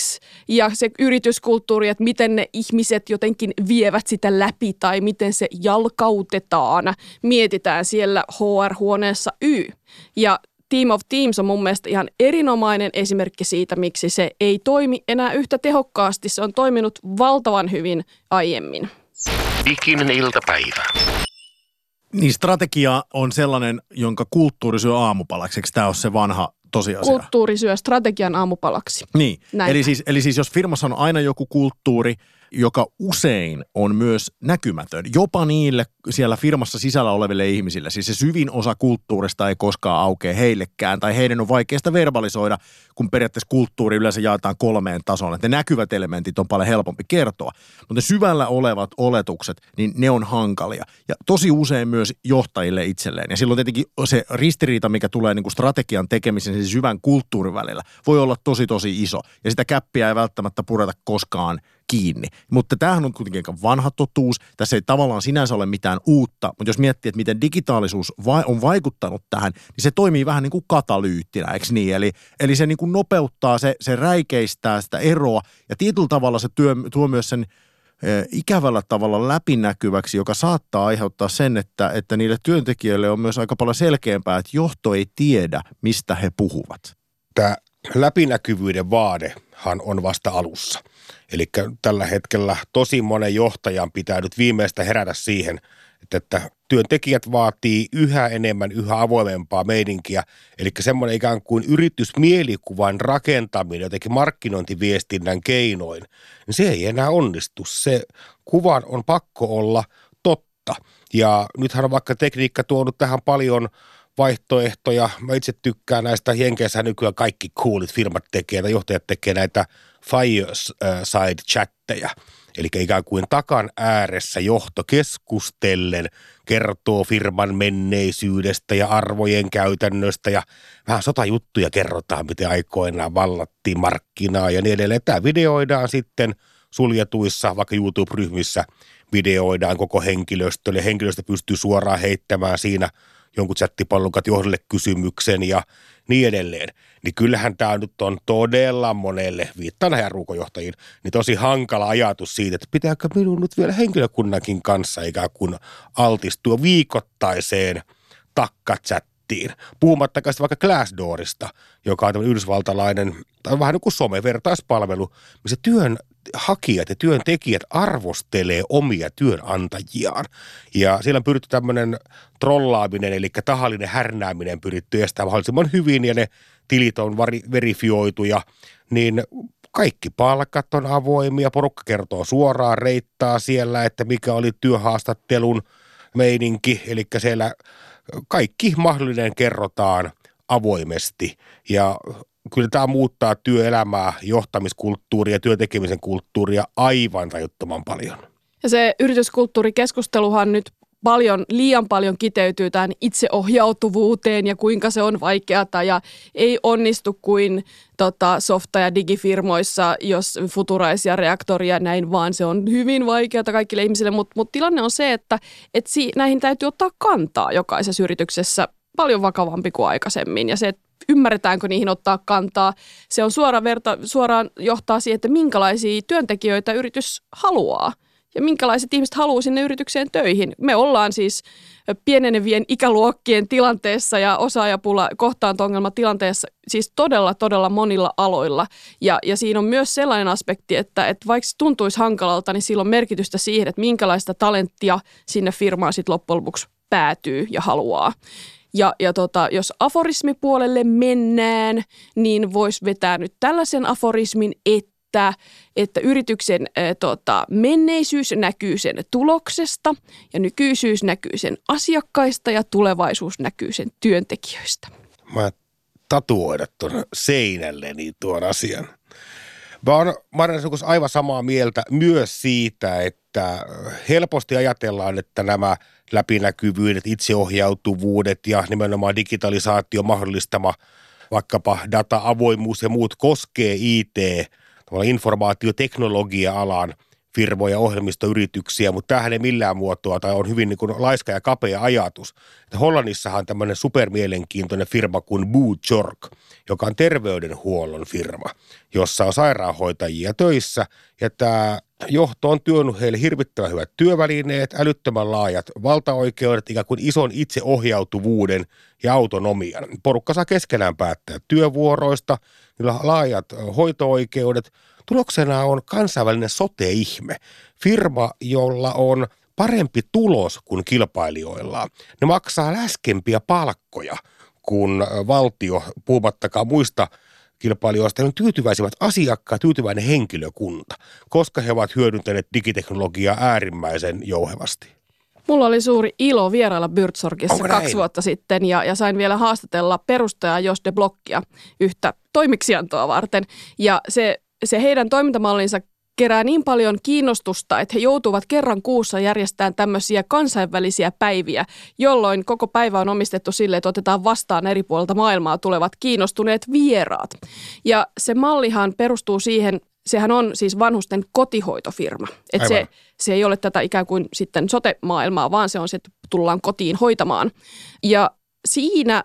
X ja se yrityskulttuuri, että miten ne ihmiset jotenkin vievät sitä läpi tai miten se jalkautetaan, mietitään siellä HR-huoneessa Y. Ja Team of Teams on mun mielestä ihan erinomainen esimerkki siitä, miksi se ei toimi enää yhtä tehokkaasti. Se on toiminut valtavan hyvin aiemmin. Diginen iltapäivä. Niin strategia on sellainen, jonka kulttuuri syö aamupalaksi. Eikö tämä ole se vanha tosiasia? Kulttuuri syö strategian aamupalaksi. Niin, eli siis, eli siis jos firmassa on aina joku kulttuuri – joka usein on myös näkymätön, jopa niille siellä firmassa sisällä oleville ihmisille. Siis se syvin osa kulttuurista ei koskaan aukea heillekään, tai heidän on vaikeasta verbalisoida, kun periaatteessa kulttuuri yleensä jaetaan kolmeen tasoon. Ne näkyvät elementit on paljon helpompi kertoa, mutta ne syvällä olevat oletukset, niin ne on hankalia. Ja tosi usein myös johtajille itselleen. Ja silloin tietenkin se ristiriita, mikä tulee niin kuin strategian tekemisen, siis syvän kulttuurin välillä, voi olla tosi tosi iso. Ja sitä käppiä ei välttämättä pureta koskaan kiinni. Mutta tämähän on kuitenkin aika vanha totuus. Tässä ei tavallaan sinänsä ole mitään uutta, mutta jos miettii, että miten digitaalisuus on vaikuttanut tähän, niin se toimii vähän niin kuin katalyyttinä, eikö niin? Eli, eli se niin kuin nopeuttaa, se, se räikeistää sitä eroa ja tietyllä tavalla se työ, tuo myös sen ikävällä tavalla läpinäkyväksi, joka saattaa aiheuttaa sen, että, että niille työntekijöille on myös aika paljon selkeämpää, että johto ei tiedä, mistä he puhuvat. Tämä läpinäkyvyyden vaadehan on vasta alussa. Eli tällä hetkellä tosi monen johtajan pitää nyt viimeistä herätä siihen, että, työntekijät vaatii yhä enemmän, yhä avoimempaa meininkiä. Eli semmoinen ikään kuin yritysmielikuvan rakentaminen jotenkin markkinointiviestinnän keinoin, niin se ei enää onnistu. Se kuvan on pakko olla totta. Ja nythän on vaikka tekniikka tuonut tähän paljon vaihtoehtoja. Mä itse tykkään näistä Jenkeissä nykyään kaikki coolit firmat tekee, tai johtajat tekee näitä fireside chatteja. Eli ikään kuin takan ääressä johto keskustellen kertoo firman menneisyydestä ja arvojen käytännöstä ja vähän sotajuttuja kerrotaan, miten aikoinaan vallattiin markkinaa ja niin edelleen. Tämä videoidaan sitten suljetuissa, vaikka YouTube-ryhmissä videoidaan koko henkilöstölle. Henkilöstö pystyy suoraan heittämään siinä jonkun chattipallukat johdolle kysymyksen ja niin edelleen. Niin kyllähän tämä nyt on todella monelle, viittaan näihin ruukojohtajiin, niin tosi hankala ajatus siitä, että pitääkö minun nyt vielä henkilökunnankin kanssa ikään kuin altistua viikoittaiseen takkachattiin. Puhumattakaan vaikka Glassdoorista, joka on yhdysvaltalainen, tai vähän niin kuin somevertaispalvelu, missä työn hakijat ja työntekijät arvostelee omia työnantajiaan. Ja siellä on pyritty tämmöinen trollaaminen, eli tahallinen härnääminen pyritty estämään mahdollisimman hyvin, ja ne tilit on verifioituja, niin kaikki palkat on avoimia, porukka kertoo suoraan, reittaa siellä, että mikä oli työhaastattelun meininki, eli siellä kaikki mahdollinen kerrotaan avoimesti ja kyllä tämä muuttaa työelämää, johtamiskulttuuria ja työtekemisen kulttuuria aivan tajuttoman paljon. Ja se yrityskulttuurikeskusteluhan nyt paljon, liian paljon kiteytyy tähän itseohjautuvuuteen ja kuinka se on vaikeata ja ei onnistu kuin tota, softa- ja digifirmoissa, jos futuraisia reaktoria näin, vaan se on hyvin vaikeata kaikille ihmisille, mutta mut tilanne on se, että et si, näihin täytyy ottaa kantaa jokaisessa yrityksessä paljon vakavampi kuin aikaisemmin ja se, ymmärretäänkö niihin ottaa kantaa. Se on suora verta, suoraan johtaa siihen, että minkälaisia työntekijöitä yritys haluaa ja minkälaiset ihmiset haluaa sinne yritykseen töihin. Me ollaan siis pienenevien ikäluokkien tilanteessa ja osaajapula kohtaanto tilanteessa siis todella, todella monilla aloilla. Ja, ja siinä on myös sellainen aspekti, että, että vaikka tuntuisi hankalalta, niin sillä on merkitystä siihen, että minkälaista talenttia sinne firmaan sitten loppujen lopuksi päätyy ja haluaa. Ja, ja tota, jos aforismipuolelle mennään, niin voisi vetää nyt tällaisen aforismin, että, että yrityksen ä, tota, menneisyys näkyy sen tuloksesta ja nykyisyys näkyy sen asiakkaista ja tulevaisuus näkyy sen työntekijöistä. Mä tatuoida tuon seinälleni tuon asian. Mä oon Marjan aivan samaa mieltä myös siitä, että helposti ajatellaan, että nämä läpinäkyvyydet, itseohjautuvuudet ja nimenomaan digitalisaatio mahdollistama vaikkapa data-avoimuus ja muut koskee IT, informaatioteknologia-alan – firmoja, ohjelmistoyrityksiä, mutta tämähän ei millään muotoa tai on hyvin niin kuin laiska ja kapea ajatus. Että Hollannissahan tämmöinen supermielenkiintoinen firma kuin Boojork, joka on terveydenhuollon firma, jossa on sairaanhoitajia töissä ja tämä johto on työnnut heille hirvittävän hyvät työvälineet, älyttömän laajat valtaoikeudet, ikään kuin ison itseohjautuvuuden ja autonomian. Porukka saa keskenään päättää työvuoroista, niillä laajat hoitooikeudet – Tuloksena on kansainvälinen sote-ihme. Firma, jolla on parempi tulos kuin kilpailijoilla. Ne maksaa läskempiä palkkoja kuin valtio, puhumattakaan muista kilpailijoista. On tyytyväisivät asiakkaat, tyytyväinen henkilökunta, koska he ovat hyödyntäneet digiteknologiaa äärimmäisen jouhevasti. Mulla oli suuri ilo vierailla Byrtsorgissa kaksi vuotta sitten ja, ja sain vielä haastatella perustajaa Jos de Blokkia yhtä toimiksiantoa varten. Ja se se heidän toimintamallinsa kerää niin paljon kiinnostusta, että he joutuvat kerran kuussa järjestämään tämmöisiä kansainvälisiä päiviä, jolloin koko päivä on omistettu sille, että otetaan vastaan eri puolilta maailmaa tulevat kiinnostuneet vieraat. Ja se mallihan perustuu siihen sehän on siis vanhusten kotihoitofirma. Et se, se ei ole tätä ikään kuin sitten sote-maailmaa, vaan se on se, että tullaan kotiin hoitamaan. Ja siinä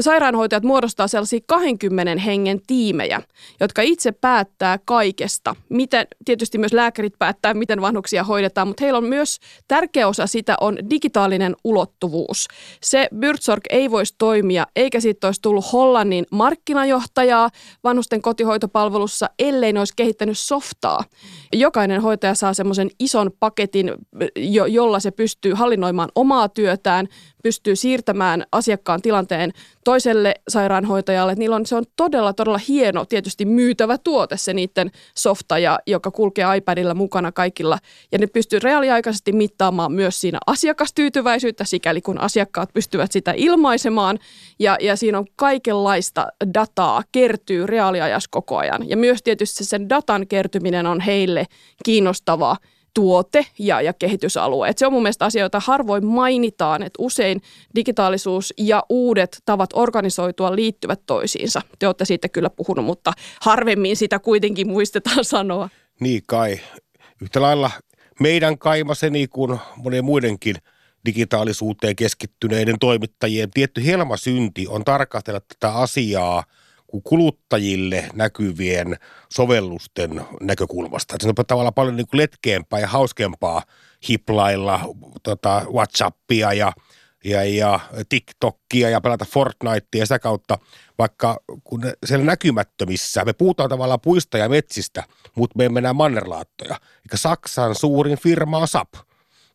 sairaanhoitajat muodostaa sellaisia 20 hengen tiimejä, jotka itse päättää kaikesta. Miten, tietysti myös lääkärit päättää, miten vanhuksia hoidetaan, mutta heillä on myös tärkeä osa sitä on digitaalinen ulottuvuus. Se Byrtsorg ei voisi toimia, eikä siitä olisi tullut Hollannin markkinajohtajaa vanhusten kotihoitopalvelussa, ellei ne olisi kehittänyt softaa. Jokainen hoitaja saa semmoisen ison paketin, jo, jolla se pystyy hallinnoimaan omaa työtään, pystyy siirtämään asiakkaan tilanteen toiselle sairaanhoitajalle. Niillä on, se on todella, todella hieno, tietysti myytävä tuote se niiden softa, ja, joka kulkee iPadilla mukana kaikilla. Ja ne pystyy reaaliaikaisesti mittaamaan myös siinä asiakastyytyväisyyttä, sikäli kun asiakkaat pystyvät sitä ilmaisemaan. Ja, ja siinä on kaikenlaista dataa, kertyy reaaliajassa koko ajan. Ja myös tietysti sen datan kertyminen on heille kiinnostavaa tuote ja, ja kehitysalue. Et se on mun mielestä asia, jota harvoin mainitaan, että usein digitaalisuus ja uudet tavat organisoitua liittyvät toisiinsa. Te olette siitä kyllä puhunut, mutta harvemmin sitä kuitenkin muistetaan [laughs] sanoa. Niin kai. Yhtä lailla meidän kaimaseni kuin monien muidenkin digitaalisuuteen keskittyneiden toimittajien tietty helmasynti on tarkastella tätä asiaa – kuluttajille näkyvien sovellusten näkökulmasta. Se on tavallaan paljon niin kuin letkeämpää ja hauskempaa hiplailla tota Whatsappia ja, ja, ja TikTokia ja pelata Fortnitea ja sitä kautta, vaikka kun siellä näkymättömissä, me puhutaan tavallaan puista ja metsistä, mutta me emme näe mannerlaattoja. Eikä Saksan suurin firma on SAP.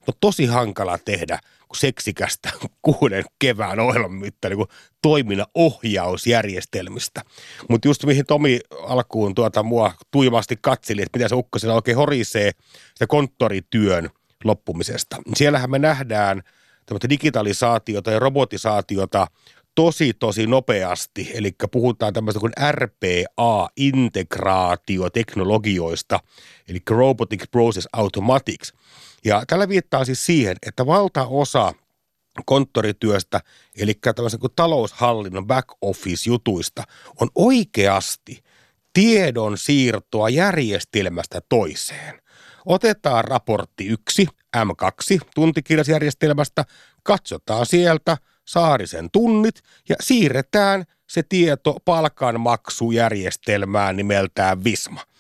On tosi hankala tehdä – seksikästä [laughs] kuuden kevään ohjelman mittaan niin toiminnan ohjausjärjestelmistä. Mutta just mihin Tomi alkuun tuota mua tuivasti katseli, että mitä se ukko siellä oikein horisee sitä konttorityön loppumisesta. Siellähän me nähdään tämmöistä digitalisaatiota ja robotisaatiota tosi, tosi nopeasti. Eli puhutaan tämmöistä kuin RPA-integraatioteknologioista, eli Robotic Process Automatics – ja tällä viittaa siis siihen, että valtaosa konttorityöstä, eli tämmöisen kuin taloushallinnon back office jutuista, on oikeasti tiedon siirtoa järjestelmästä toiseen. Otetaan raportti 1, M2, tuntikirjasjärjestelmästä, katsotaan sieltä Saarisen tunnit ja siirretään se tieto palkanmaksujärjestelmään nimeltään Visma –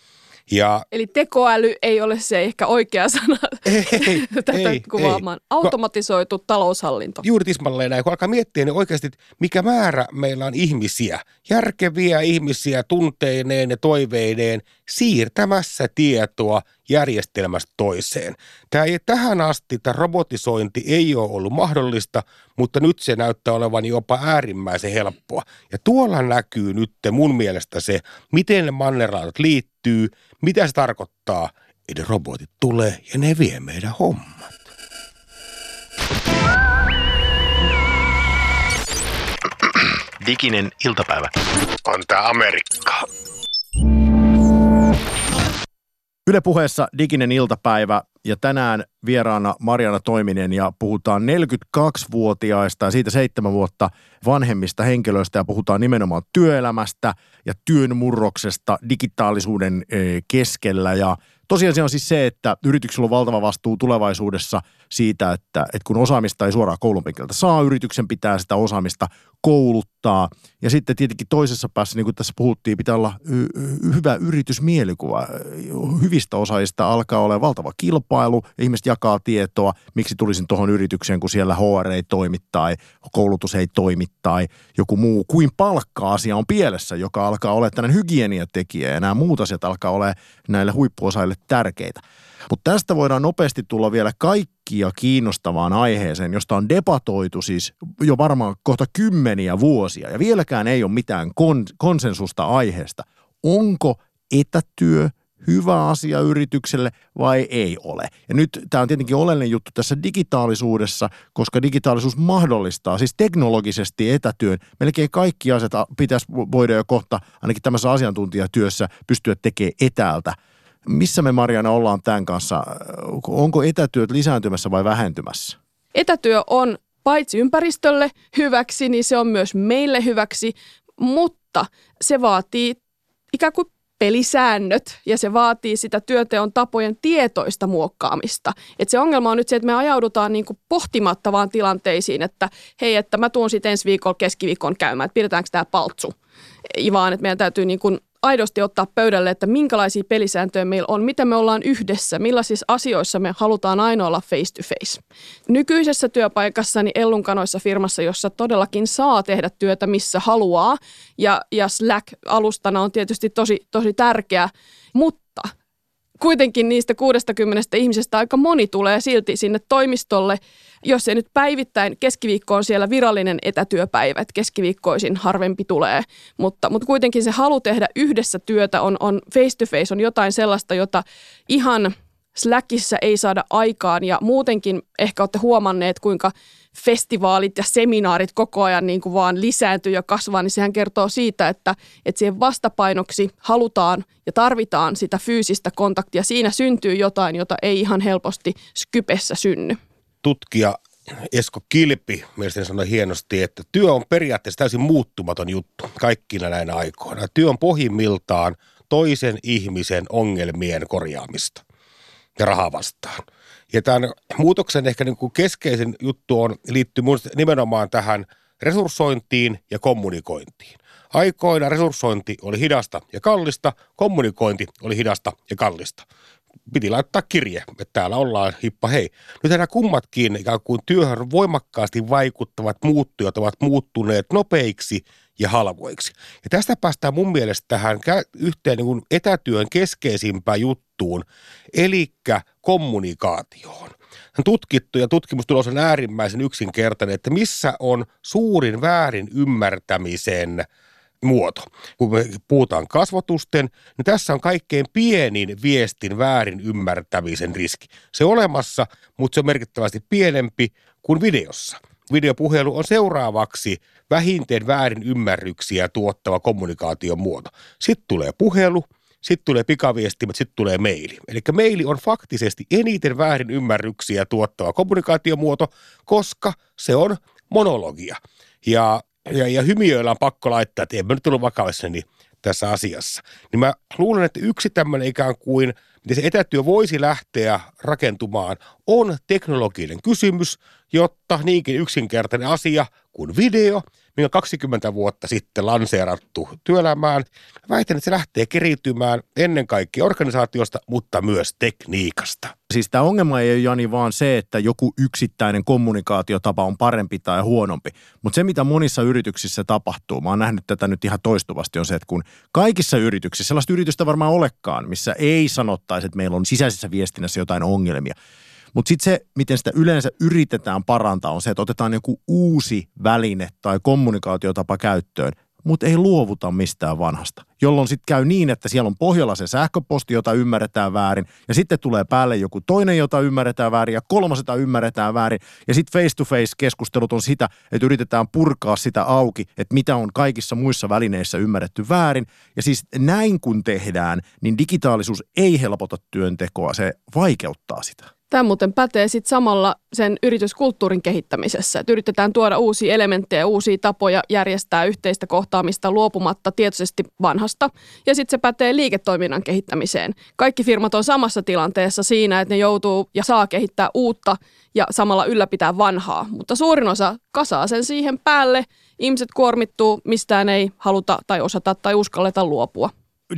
ja, Eli tekoäly ei ole se ehkä oikea sana ei, [laughs] tätä ei, kuvaamaan. Ei. Automatisoitu taloushallinto. Juuri tismalleen näin. Kun alkaa miettiä, niin oikeasti mikä määrä meillä on ihmisiä, järkeviä ihmisiä tunteineen ja toiveineen siirtämässä tietoa järjestelmästä toiseen. Tämä ei, tähän asti tämä robotisointi ei ole ollut mahdollista, mutta nyt se näyttää olevan jopa äärimmäisen helppoa. Ja tuolla näkyy nyt mun mielestä se, miten ne mannerlaatat liittyy, mitä se tarkoittaa, että robotit tulee ja ne vie meidän hommat. Diginen iltapäivä. On tää Amerikka. Yle puheessa Diginen iltapäivä ja tänään vieraana Mariana Toiminen ja puhutaan 42-vuotiaista ja siitä seitsemän vuotta vanhemmista henkilöistä ja puhutaan nimenomaan työelämästä ja työn murroksesta digitaalisuuden eh, keskellä. Ja Tosiaan on siis se, että yrityksellä on valtava vastuu tulevaisuudessa siitä, että, että kun osaamista ei suoraan koulun saa, yrityksen pitää sitä osaamista kouluttaa. Ja sitten tietenkin toisessa päässä, niin kuin tässä puhuttiin, pitää olla hyvä yritysmielikuva. Hyvistä osaajista alkaa olla valtava kilpailu, ihmiset jakaa tietoa, miksi tulisin tuohon yritykseen, kun siellä HR ei toimi tai koulutus ei toimi tai joku muu kuin palkka-asia on pielessä, joka alkaa olla tällainen hygieniatekijä ja nämä muut asiat alkaa olla näille huippuosaajille tärkeitä. Mutta tästä voidaan nopeasti tulla vielä kaikkia kiinnostavaan aiheeseen, josta on debatoitu siis jo varmaan kohta kymmeniä vuosia ja vieläkään ei ole mitään kon- konsensusta aiheesta. Onko etätyö hyvä asia yritykselle vai ei ole. Ja nyt tämä on tietenkin oleellinen juttu tässä digitaalisuudessa, koska digitaalisuus mahdollistaa siis teknologisesti etätyön. Melkein kaikki asiat pitäisi voida jo kohta, ainakin tämmöisessä asiantuntijatyössä, pystyä tekemään etäältä – missä me Mariana ollaan tämän kanssa? Onko etätyöt lisääntymässä vai vähentymässä? Etätyö on paitsi ympäristölle hyväksi, niin se on myös meille hyväksi, mutta se vaatii ikään kuin pelisäännöt ja se vaatii sitä työteon tapojen tietoista muokkaamista. Et se ongelma on nyt se, että me ajaudutaan niin kuin pohtimatta vaan tilanteisiin, että hei, että mä tuun sitten ensi viikolla keskiviikon käymään, että pidetäänkö tämä paltsu. Vaan, että meidän täytyy niin kuin aidosti ottaa pöydälle, että minkälaisia pelisääntöjä meillä on, miten me ollaan yhdessä, millaisissa asioissa me halutaan aina olla face to face. Nykyisessä työpaikassani Ellunkanoissa firmassa, jossa todellakin saa tehdä työtä missä haluaa, ja, ja Slack-alustana on tietysti tosi, tosi tärkeä, mutta kuitenkin niistä 60 ihmisestä aika moni tulee silti sinne toimistolle, jos ei nyt päivittäin, keskiviikko on siellä virallinen etätyöpäivä, että keskiviikkoisin harvempi tulee, mutta, mutta kuitenkin se halu tehdä yhdessä työtä on, on face to face, on jotain sellaista, jota ihan Slackissa ei saada aikaan ja muutenkin ehkä olette huomanneet, kuinka festivaalit ja seminaarit koko ajan niin kuin vaan lisääntyy ja kasvaa, niin sehän kertoo siitä, että, että siihen vastapainoksi halutaan ja tarvitaan sitä fyysistä kontaktia. Siinä syntyy jotain, jota ei ihan helposti Skypessä synny. Tutkija Esko Kilpi mielestäni sanoi hienosti, että työ on periaatteessa täysin muuttumaton juttu kaikkina näinä aikoina. Työ on pohjimmiltaan toisen ihmisen ongelmien korjaamista ja rahaa vastaan. Ja tämän muutoksen ehkä niin kuin keskeisin juttu on, liittyy nimenomaan tähän resurssointiin ja kommunikointiin. Aikoina resurssointi oli hidasta ja kallista, kommunikointi oli hidasta ja kallista. Piti laittaa kirje, että täällä ollaan, hippa hei. Nyt nämä kummatkin ikään kuin työhön voimakkaasti vaikuttavat muuttujat ovat muuttuneet nopeiksi ja halvoiksi. Ja tästä päästään mun mielestä tähän yhteen niin etätyön keskeisimpään juttuun, eli kommunikaatioon. On tutkittu ja tutkimustulos on äärimmäisen yksinkertainen, että missä on suurin väärin ymmärtämisen muoto. Kun me puhutaan kasvotusten, niin tässä on kaikkein pienin viestin väärin ymmärtämisen riski. Se on olemassa, mutta se on merkittävästi pienempi kuin videossa. Videopuhelu on seuraavaksi vähintään väärin ymmärryksiä tuottava kommunikaation muoto. Sitten tulee puhelu, sitten tulee pikaviestimet, sitten tulee maili. Eli maili on faktisesti eniten väärin ymmärryksiä tuottava kommunikaatiomuoto, koska se on monologia. Ja, ja, ja hymiöillä on pakko laittaa, että en mä nyt tullut vakavissani tässä asiassa. Niin mä luulen, että yksi tämmöinen ikään kuin, miten se etätyö voisi lähteä rakentumaan, on teknologinen kysymys, jotta niinkin yksinkertainen asia kuin video – minkä 20 vuotta sitten lanseerattu työelämään. Väitän, että se lähtee keriytymään ennen kaikkea organisaatiosta, mutta myös tekniikasta. Siis tämä ongelma ei ole Jani vaan se, että joku yksittäinen kommunikaatiotapa on parempi tai huonompi. Mutta se, mitä monissa yrityksissä tapahtuu, mä oon nähnyt tätä nyt ihan toistuvasti, on se, että kun kaikissa yrityksissä, sellaista yritystä varmaan olekaan, missä ei sanottaisi, että meillä on sisäisessä viestinnässä jotain ongelmia, mutta sitten se, miten sitä yleensä yritetään parantaa, on se, että otetaan joku uusi väline tai kommunikaatiotapa käyttöön, mutta ei luovuta mistään vanhasta. Jolloin sitten käy niin, että siellä on pohjalla se sähköposti, jota ymmärretään väärin, ja sitten tulee päälle joku toinen, jota ymmärretään väärin, ja kolmas, jota ymmärretään väärin. Ja sitten face-to-face-keskustelut on sitä, että yritetään purkaa sitä auki, että mitä on kaikissa muissa välineissä ymmärretty väärin. Ja siis näin kun tehdään, niin digitaalisuus ei helpota työntekoa, se vaikeuttaa sitä. Tämä muuten pätee sitten samalla sen yrityskulttuurin kehittämisessä, että yritetään tuoda uusia elementtejä, uusia tapoja järjestää yhteistä kohtaamista luopumatta tietoisesti vanhasta. Ja sitten se pätee liiketoiminnan kehittämiseen. Kaikki firmat on samassa tilanteessa siinä, että ne joutuu ja saa kehittää uutta ja samalla ylläpitää vanhaa. Mutta suurin osa kasaa sen siihen päälle. Ihmiset kuormittuu, mistään ei haluta tai osata tai uskalleta luopua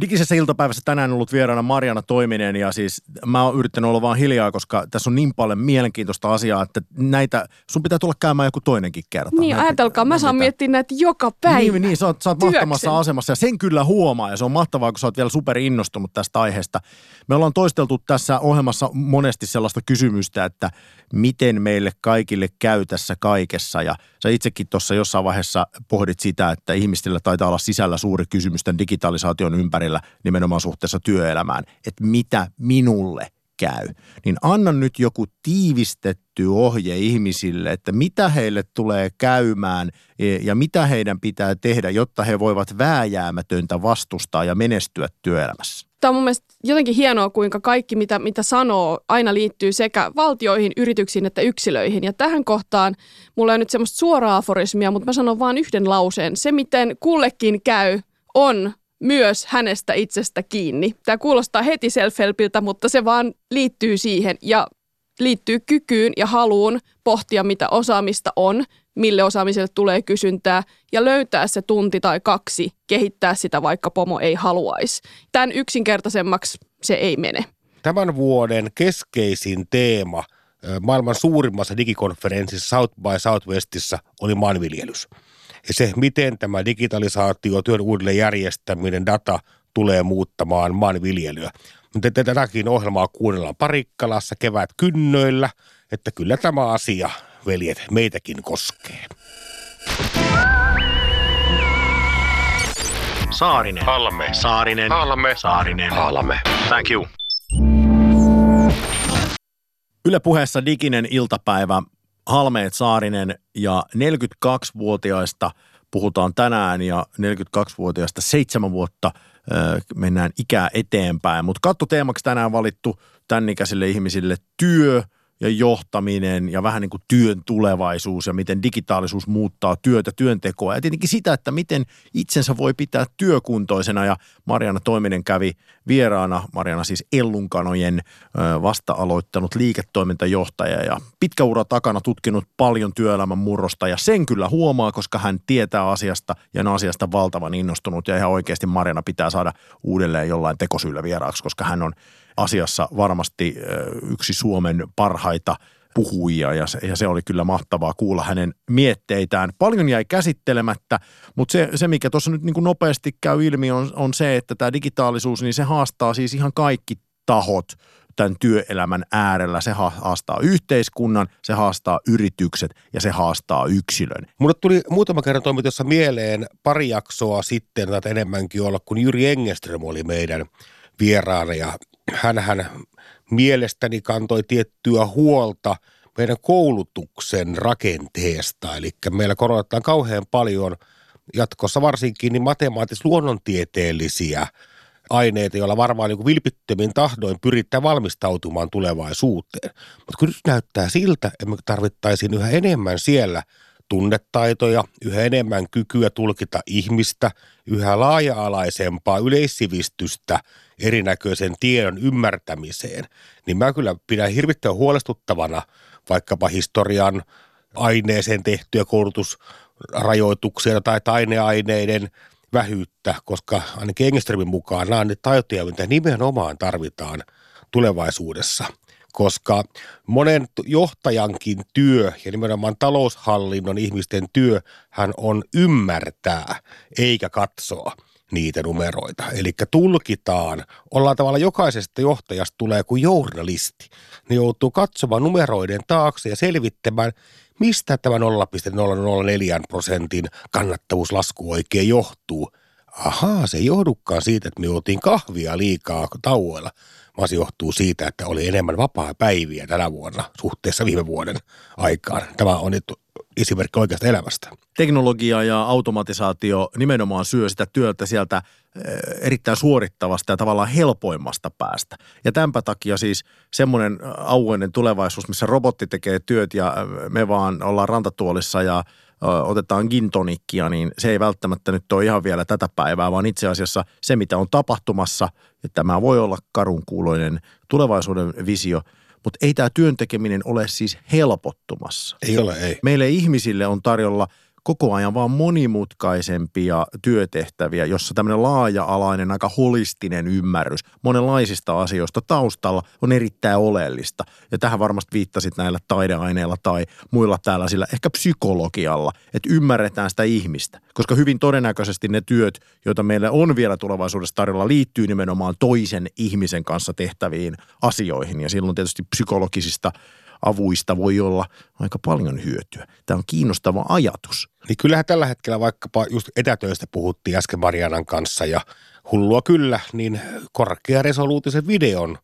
digisessä iltapäivässä tänään ollut vieraana Mariana Toiminen ja siis mä oon yrittänyt olla vaan hiljaa, koska tässä on niin paljon mielenkiintoista asiaa, että näitä, sun pitää tulla käymään joku toinenkin kerta. Niin, näitä, ajatelkaa, mä saan miettiä näitä joka päivä. Niin, niin sä oot, sä oot mahtavassa asemassa ja sen kyllä huomaa ja se on mahtavaa, kun sä oot vielä super innostunut tästä aiheesta. Me ollaan toisteltu tässä ohjelmassa monesti sellaista kysymystä, että miten meille kaikille käy tässä kaikessa ja sä itsekin tuossa jossain vaiheessa pohdit sitä, että ihmisillä taitaa olla sisällä suuri kysymys tämän digitalisaation ympärillä nimenomaan suhteessa työelämään, että mitä minulle käy, niin anna nyt joku tiivistetty ohje ihmisille, että mitä heille tulee käymään e, ja mitä heidän pitää tehdä, jotta he voivat vääjäämätöntä vastustaa ja menestyä työelämässä. Tämä on mun mielestä jotenkin hienoa, kuinka kaikki, mitä, mitä sanoo, aina liittyy sekä valtioihin, yrityksiin että yksilöihin. Ja tähän kohtaan mulla ei nyt semmoista suoraa aforismia, mutta mä sanon vain yhden lauseen. Se, miten kullekin käy, on myös hänestä itsestä kiinni. Tämä kuulostaa heti self mutta se vaan liittyy siihen ja liittyy kykyyn ja haluun pohtia, mitä osaamista on, mille osaamiselle tulee kysyntää ja löytää se tunti tai kaksi, kehittää sitä vaikka pomo ei haluaisi. Tämän yksinkertaisemmaksi se ei mene. Tämän vuoden keskeisin teema maailman suurimmassa digikonferenssissa South by Southwestissa oli maanviljelys. Ja se, miten tämä digitalisaatio, työn uudelleen järjestäminen, data tulee muuttamaan maanviljelyä. Mutta tätäkin ohjelmaa kuunnellaan Parikkalassa kevät kynnöillä, että kyllä tämä asia, veljet, meitäkin koskee. Saarinen. Halme. Saarinen. Halme. Saarinen. Halme. Thank you. Yle puheessa diginen iltapäivä. Halmeet Saarinen ja 42-vuotiaista puhutaan tänään ja 42-vuotiaista seitsemän vuotta mennään ikää eteenpäin. Mutta kattoteemaksi tänään valittu tämän ikäisille ihmisille työ – ja johtaminen ja vähän niin kuin työn tulevaisuus ja miten digitaalisuus muuttaa työtä, työntekoa. Ja tietenkin sitä, että miten itsensä voi pitää työkuntoisena. Ja Mariana Toiminen kävi vieraana, Mariana siis Ellunkanojen vasta aloittanut liiketoimintajohtaja ja pitkä ura takana tutkinut paljon työelämän murrosta. Ja sen kyllä huomaa, koska hän tietää asiasta ja on asiasta valtavan innostunut. Ja ihan oikeasti Mariana pitää saada uudelleen jollain tekosyllä vieraaksi, koska hän on asiassa varmasti yksi Suomen parhaita puhujia ja se, ja se oli kyllä mahtavaa kuulla hänen mietteitään. Paljon jäi käsittelemättä, mutta se, se mikä tuossa nyt niin kuin nopeasti käy ilmi on, on se, että tämä digitaalisuus, niin se haastaa siis ihan kaikki tahot tämän työelämän äärellä. Se haastaa yhteiskunnan, se haastaa yritykset ja se haastaa yksilön. Mulle tuli muutama kerran toimitussa mieleen pari jaksoa sitten, tai enemmänkin olla, kun Jyri Engeström oli meidän vieraana ja hän mielestäni kantoi tiettyä huolta meidän koulutuksen rakenteesta. Eli meillä korotetaan kauhean paljon jatkossa varsinkin niin matemaatis-luonnontieteellisiä aineita, joilla varmaan niin vilpittömin tahdoin pyritään valmistautumaan tulevaisuuteen. Mutta kun nyt näyttää siltä, että me tarvittaisiin yhä enemmän siellä tunnetaitoja, yhä enemmän kykyä tulkita ihmistä, yhä laaja-alaisempaa yleissivistystä – erinäköisen tiedon ymmärtämiseen, niin mä kyllä pidän hirvittävän huolestuttavana vaikkapa historian aineeseen tehtyjä koulutusrajoituksia tai taineaineiden vähyyttä, koska ainakin Engströmin mukaan nämä on ne taitoja, mitä nimenomaan tarvitaan tulevaisuudessa koska monen johtajankin työ ja nimenomaan taloushallinnon ihmisten työ hän on ymmärtää eikä katsoa niitä numeroita. Eli tulkitaan, ollaan tavallaan jokaisesta johtajasta tulee kuin journalisti. Ne joutuu katsomaan numeroiden taakse ja selvittämään, mistä tämä 0,004 prosentin kannattavuuslasku oikein johtuu. Ahaa, se ei johdukaan siitä, että me kahvia liikaa tauoilla, vaan se johtuu siitä, että oli enemmän vapaa-päiviä tänä vuonna suhteessa viime vuoden aikaan. Tämä on nyt esimerkki oikeasta elämästä. Teknologia ja automatisaatio nimenomaan syö sitä työtä sieltä eh, erittäin suorittavasta ja tavallaan helpoimmasta päästä. Ja tämänpä takia siis semmoinen auoinen tulevaisuus, missä robotti tekee työt ja eh, me vaan ollaan rantatuolissa ja otetaan gintonikkia, niin se ei välttämättä nyt ole ihan vielä tätä päivää, vaan itse asiassa se, mitä on tapahtumassa, ja tämä voi olla karunkuuloinen tulevaisuuden visio – mutta ei tämä työntekeminen ole siis helpottumassa. Ei ole, ei. Meille ihmisille on tarjolla – koko ajan vaan monimutkaisempia työtehtäviä, jossa tämmöinen laaja-alainen, aika holistinen ymmärrys monenlaisista asioista taustalla on erittäin oleellista. Ja tähän varmasti viittasit näillä taideaineilla tai muilla tällaisilla, ehkä psykologialla, että ymmärretään sitä ihmistä. Koska hyvin todennäköisesti ne työt, joita meillä on vielä tulevaisuudessa tarjolla, liittyy nimenomaan toisen ihmisen kanssa tehtäviin asioihin. Ja silloin tietysti psykologisista avuista voi olla aika paljon hyötyä. Tämä on kiinnostava ajatus. Niin kyllähän tällä hetkellä vaikkapa just etätöistä puhuttiin äsken Marianan kanssa ja hullua kyllä, niin korkearesoluutisen videon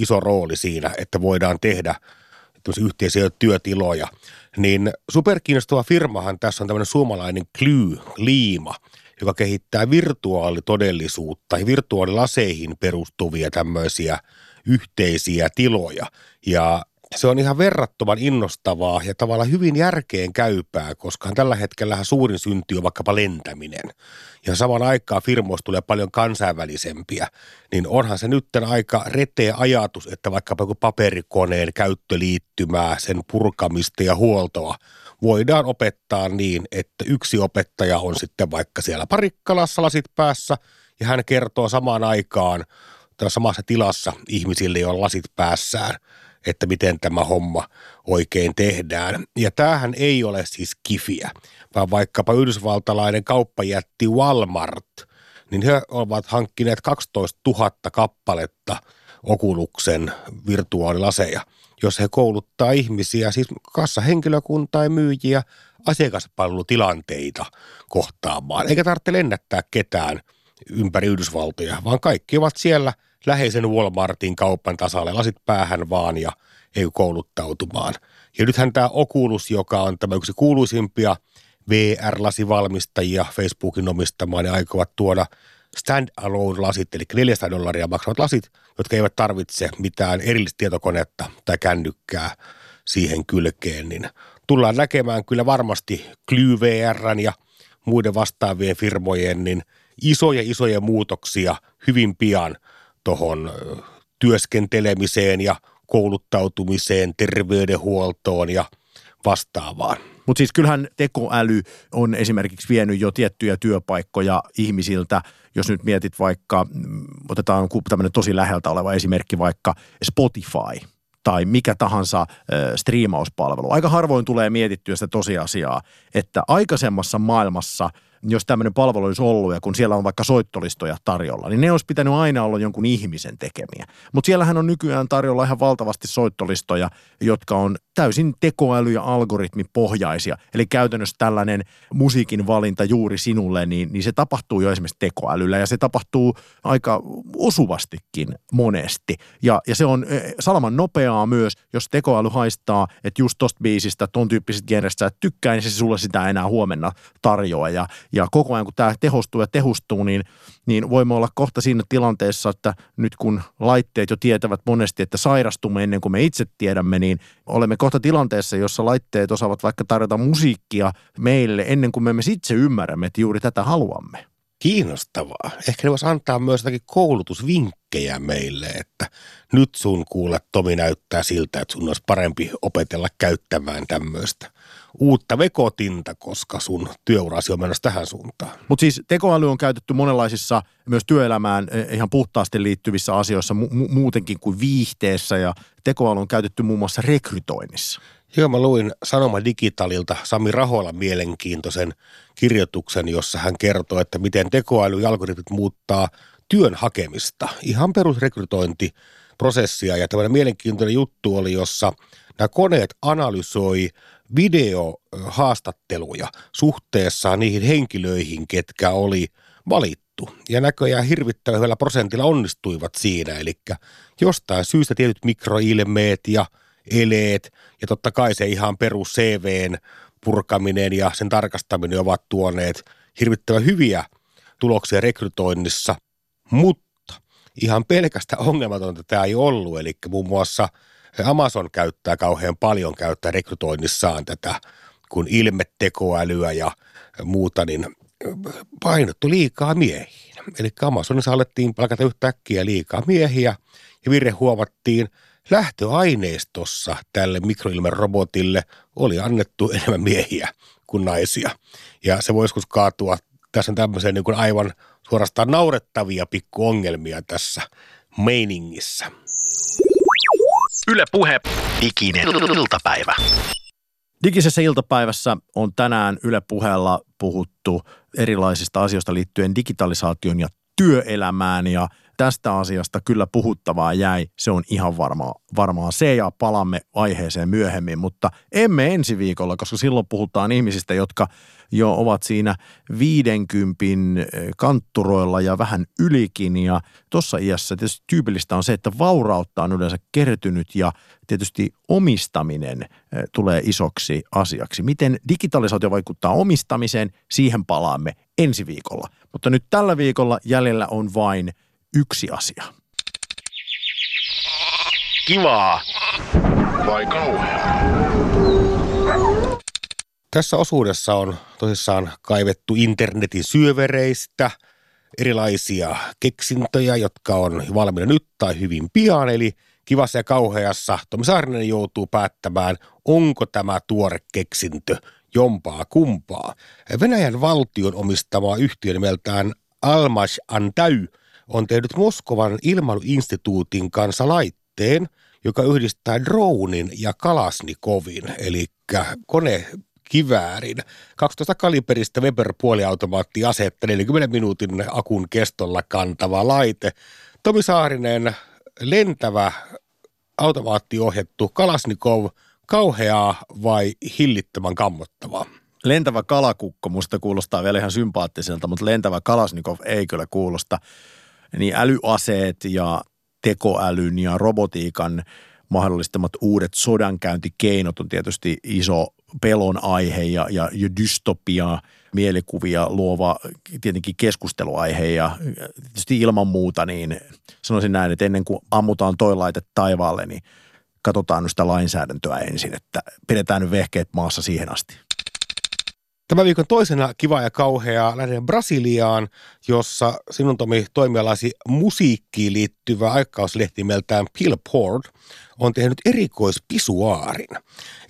iso rooli siinä, että voidaan tehdä yhteisiä työtiloja. Niin superkiinnostava firmahan tässä on tämmöinen suomalainen Kly, Liima, joka kehittää virtuaalitodellisuutta ja virtuaalilaseihin perustuvia tämmöisiä yhteisiä tiloja. Ja se on ihan verrattoman innostavaa ja tavallaan hyvin järkeen käypää, koska tällä hetkellä suurin synti on vaikkapa lentäminen. Ja saman aikaan firmoista tulee paljon kansainvälisempiä, niin onhan se nyt aika reteä ajatus, että vaikkapa joku paperikoneen käyttöliittymää, sen purkamista ja huoltoa voidaan opettaa niin, että yksi opettaja on sitten vaikka siellä parikkalassa lasit päässä ja hän kertoo samaan aikaan samassa tilassa ihmisille, joilla lasit päässään – että miten tämä homma oikein tehdään. Ja tämähän ei ole siis kifiä, vaan vaikkapa yhdysvaltalainen kauppajätti Walmart, niin he ovat hankkineet 12 000 kappaletta Okuluksen virtuaalilaseja, jos he kouluttaa ihmisiä, siis kassahenkilökuntaa ja myyjiä asiakaspalvelutilanteita kohtaamaan. Eikä tarvitse lennättää ketään ympäri Yhdysvaltoja, vaan kaikki ovat siellä – läheisen Walmartin kaupan tasalle, lasit päähän vaan ja ei kouluttautumaan. Ja nythän tämä Oculus, joka on tämä yksi kuuluisimpia VR-lasivalmistajia Facebookin omistamaan, ne aikovat tuoda stand-alone-lasit, eli 400 dollaria maksavat lasit, jotka eivät tarvitse mitään erillistä tietokonetta tai kännykkää siihen kylkeen, niin tullaan näkemään kyllä varmasti KlyVRn ja muiden vastaavien firmojen niin isoja isoja muutoksia hyvin pian – tuohon työskentelemiseen ja kouluttautumiseen, terveydenhuoltoon ja vastaavaan. Mutta siis kyllähän tekoäly on esimerkiksi vienyt jo tiettyjä työpaikkoja ihmisiltä. Jos nyt mietit vaikka, mm, otetaan tämmöinen tosi läheltä oleva esimerkki, vaikka Spotify tai mikä tahansa äh, striimauspalvelu. Aika harvoin tulee mietittyä sitä tosiasiaa, että aikaisemmassa maailmassa – jos tämmöinen palvelu olisi ollut ja kun siellä on vaikka soittolistoja tarjolla, niin ne olisi pitänyt aina olla jonkun ihmisen tekemiä. Mutta siellähän on nykyään tarjolla ihan valtavasti soittolistoja, jotka on täysin tekoäly- ja algoritmipohjaisia. Eli käytännössä tällainen musiikin valinta juuri sinulle, niin, niin se tapahtuu jo esimerkiksi tekoälyllä ja se tapahtuu aika osuvastikin monesti. Ja, ja se on eh, salaman nopeaa myös, jos tekoäly haistaa, että just tosta biisistä, ton tyyppisestä genrestä et tykkää, niin se sulle sitä enää huomenna tarjoaa. Ja, ja koko ajan kun tämä tehostuu ja tehostuu, niin, niin voimme olla kohta siinä tilanteessa, että nyt kun laitteet jo tietävät monesti, että sairastumme ennen kuin me itse tiedämme, niin olemme kohta tilanteessa, jossa laitteet osaavat vaikka tarjota musiikkia meille ennen kuin me emme itse ymmärrämme, että juuri tätä haluamme. Kiinnostavaa. Ehkä ne voisi antaa myös jotakin koulutusvinkkejä meille, että nyt sun kuule Tomi näyttää siltä, että sun olisi parempi opetella käyttämään tämmöistä uutta vekotinta, koska sun työurasi on menossa tähän suuntaan. Mutta siis tekoäly on käytetty monenlaisissa myös työelämään eh, ihan puhtaasti liittyvissä asioissa mu- muutenkin kuin viihteessä ja tekoäly on käytetty muun muassa rekrytoinnissa. Joo, mä luin Sanoma Digitalilta Sami Rahola mielenkiintoisen kirjoituksen, jossa hän kertoo, että miten tekoäly ja algoritmit muuttaa työn hakemista. Ihan perusrekrytointiprosessia ja tämmöinen mielenkiintoinen juttu oli, jossa nämä koneet analysoi videohaastatteluja suhteessa niihin henkilöihin, ketkä oli valittu. Ja näköjään hirvittävän hyvällä prosentilla onnistuivat siinä, eli jostain syystä tietyt mikroilmeet ja eleet ja totta kai se ihan perus CVn purkaminen ja sen tarkastaminen ovat tuoneet hirvittävän hyviä tuloksia rekrytoinnissa, mutta ihan pelkästä ongelmatonta tämä ei ollut, eli muun muassa – Amazon käyttää kauhean paljon käyttää rekrytoinnissaan tätä, kun ilmetekoälyä ja muuta, niin painottu liikaa miehiin. Eli Amazonissa alettiin palkata yhtäkkiä liikaa miehiä ja virhe huomattiin lähtöaineistossa tälle mikroilmerobotille oli annettu enemmän miehiä kuin naisia. Ja se voisi joskus kaatua tässä on tämmöiseen niin kuin aivan suorastaan naurettavia pikkuongelmia tässä meiningissä. Yle Puhe, diginen iltapäivä. Digisessä iltapäivässä on tänään Yle Puheella puhuttu erilaisista asioista liittyen digitalisaation ja työelämään ja tästä asiasta kyllä puhuttavaa jäi. Se on ihan varmaa, varmaa se ja palamme aiheeseen myöhemmin, mutta emme ensi viikolla, koska silloin puhutaan ihmisistä, jotka jo ovat siinä 50 eh, kantturoilla ja vähän ylikin. Ja tuossa iässä tietysti tyypillistä on se, että vaurautta on yleensä kertynyt ja tietysti omistaminen eh, tulee isoksi asiaksi. Miten digitalisaatio vaikuttaa omistamiseen, siihen palaamme ensi viikolla. Mutta nyt tällä viikolla jäljellä on vain yksi asia. Kivaa. vai kauhea? Tässä osuudessa on tosissaan kaivettu internetin syövereistä erilaisia keksintöjä, jotka on valmiina nyt tai hyvin pian. Eli kivassa ja kauheassa Tomi Saarinen joutuu päättämään, onko tämä tuore keksintö jompaa kumpaa. Venäjän valtion omistama yhtiö nimeltään Almash Antäy on tehnyt Moskovan ilmailuinstituutin kanssa laitteen, joka yhdistää dronin ja kalasnikovin, eli kone kiväärin. 12 kaliberistä Weber puoliautomaatti asetta 40 minuutin akun kestolla kantava laite. Tomi Saarinen, lentävä automaattiohjattu Kalasnikov, kauheaa vai hillittömän kammottavaa? Lentävä kalakukko musta kuulostaa vielä ihan sympaattiselta, mutta lentävä Kalasnikov ei kyllä kuulosta. Niin älyaseet ja tekoälyn ja robotiikan mahdollistamat uudet sodankäyntikeinot on tietysti iso pelon aihe ja, ja, ja dystopia, mielikuvia luova tietenkin keskusteluaihe ja tietysti ilman muuta niin sanoisin näin, että ennen kuin ammutaan toi laite taivaalle, niin katsotaan sitä lainsäädäntöä ensin, että pidetään nyt vehkeet maassa siihen asti. Tämän viikon toisena kiva ja kauhea lähden Brasiliaan, jossa sinun Tomi toimialasi musiikkiin liittyvä aikauslehti nimeltään Billboard on tehnyt erikoispisuaarin.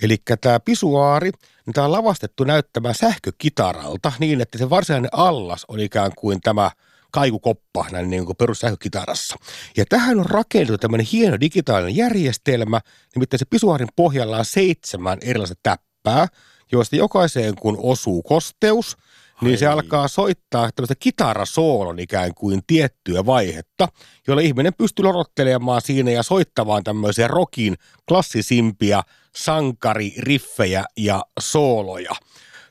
Eli tämä pisuaari, niin tämä on lavastettu näyttämään sähkökitaralta niin, että se varsinainen allas on ikään kuin tämä kaikukoppa näin niin kuin perussähkökitarassa. Ja tähän on rakennettu tämmöinen hieno digitaalinen järjestelmä, nimittäin se pisuaarin pohjalla on seitsemän erilaista täppää, joista jokaiseen kun osuu kosteus, niin Ai. se alkaa soittaa tämmöistä kitarasoolon ikään kuin tiettyä vaihetta, jolla ihminen pystyy lorottelemaan siinä ja soittamaan tämmöisiä rokin klassisimpia sankaririffejä ja sooloja.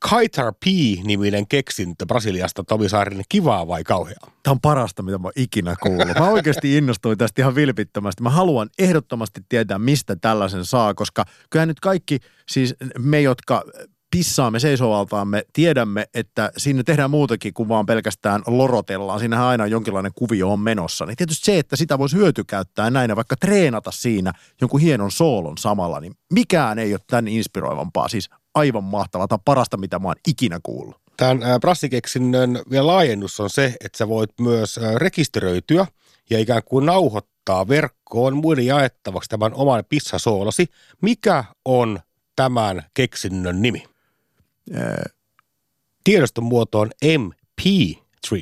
Kaitar P-niminen keksintö Brasiliasta, Tomi Saarinen, kivaa vai kauheaa? Tämä on parasta, mitä mä ikinä kuullut. Mä oikeasti innostuin tästä ihan vilpittömästi. Mä haluan ehdottomasti tietää, mistä tällaisen saa, koska kyllä nyt kaikki, siis me, jotka pissaamme seisovaltaamme, tiedämme, että sinne tehdään muutakin kuin vaan pelkästään lorotellaan. Siinähän aina jonkinlainen kuvio on menossa. Niin tietysti se, että sitä voisi hyötykäyttää näin vaikka treenata siinä jonkun hienon soolon samalla, niin mikään ei ole tämän inspiroivampaa. Siis aivan mahtavaa. Tämä on parasta, mitä mä oon ikinä kuullut. Tämän brassikeksinnön vielä laajennus on se, että sä voit myös rekisteröityä ja ikään kuin nauhoittaa verkkoon muiden jaettavaksi tämän oman pissasoolosi. Mikä on tämän keksinnön nimi? Tiedoston muoto on MP3.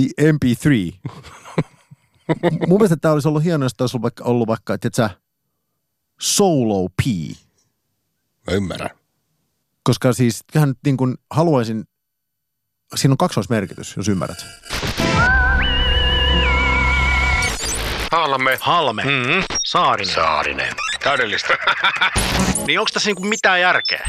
MP3. [laughs] Mun mielestä tämä olisi ollut hienoa, jos olisi ollut vaikka, ollut vaikka että sä, Solo P. Mä ymmärrän. Koska siis ihan nyt niin kuin haluaisin, siinä on kaksoismerkitys, jos ymmärrät. Halme. Halme. Mm-hmm. Saarinen. Saarinen. Täydellistä. [laughs] Niin onko tässä niinku mitään järkeä?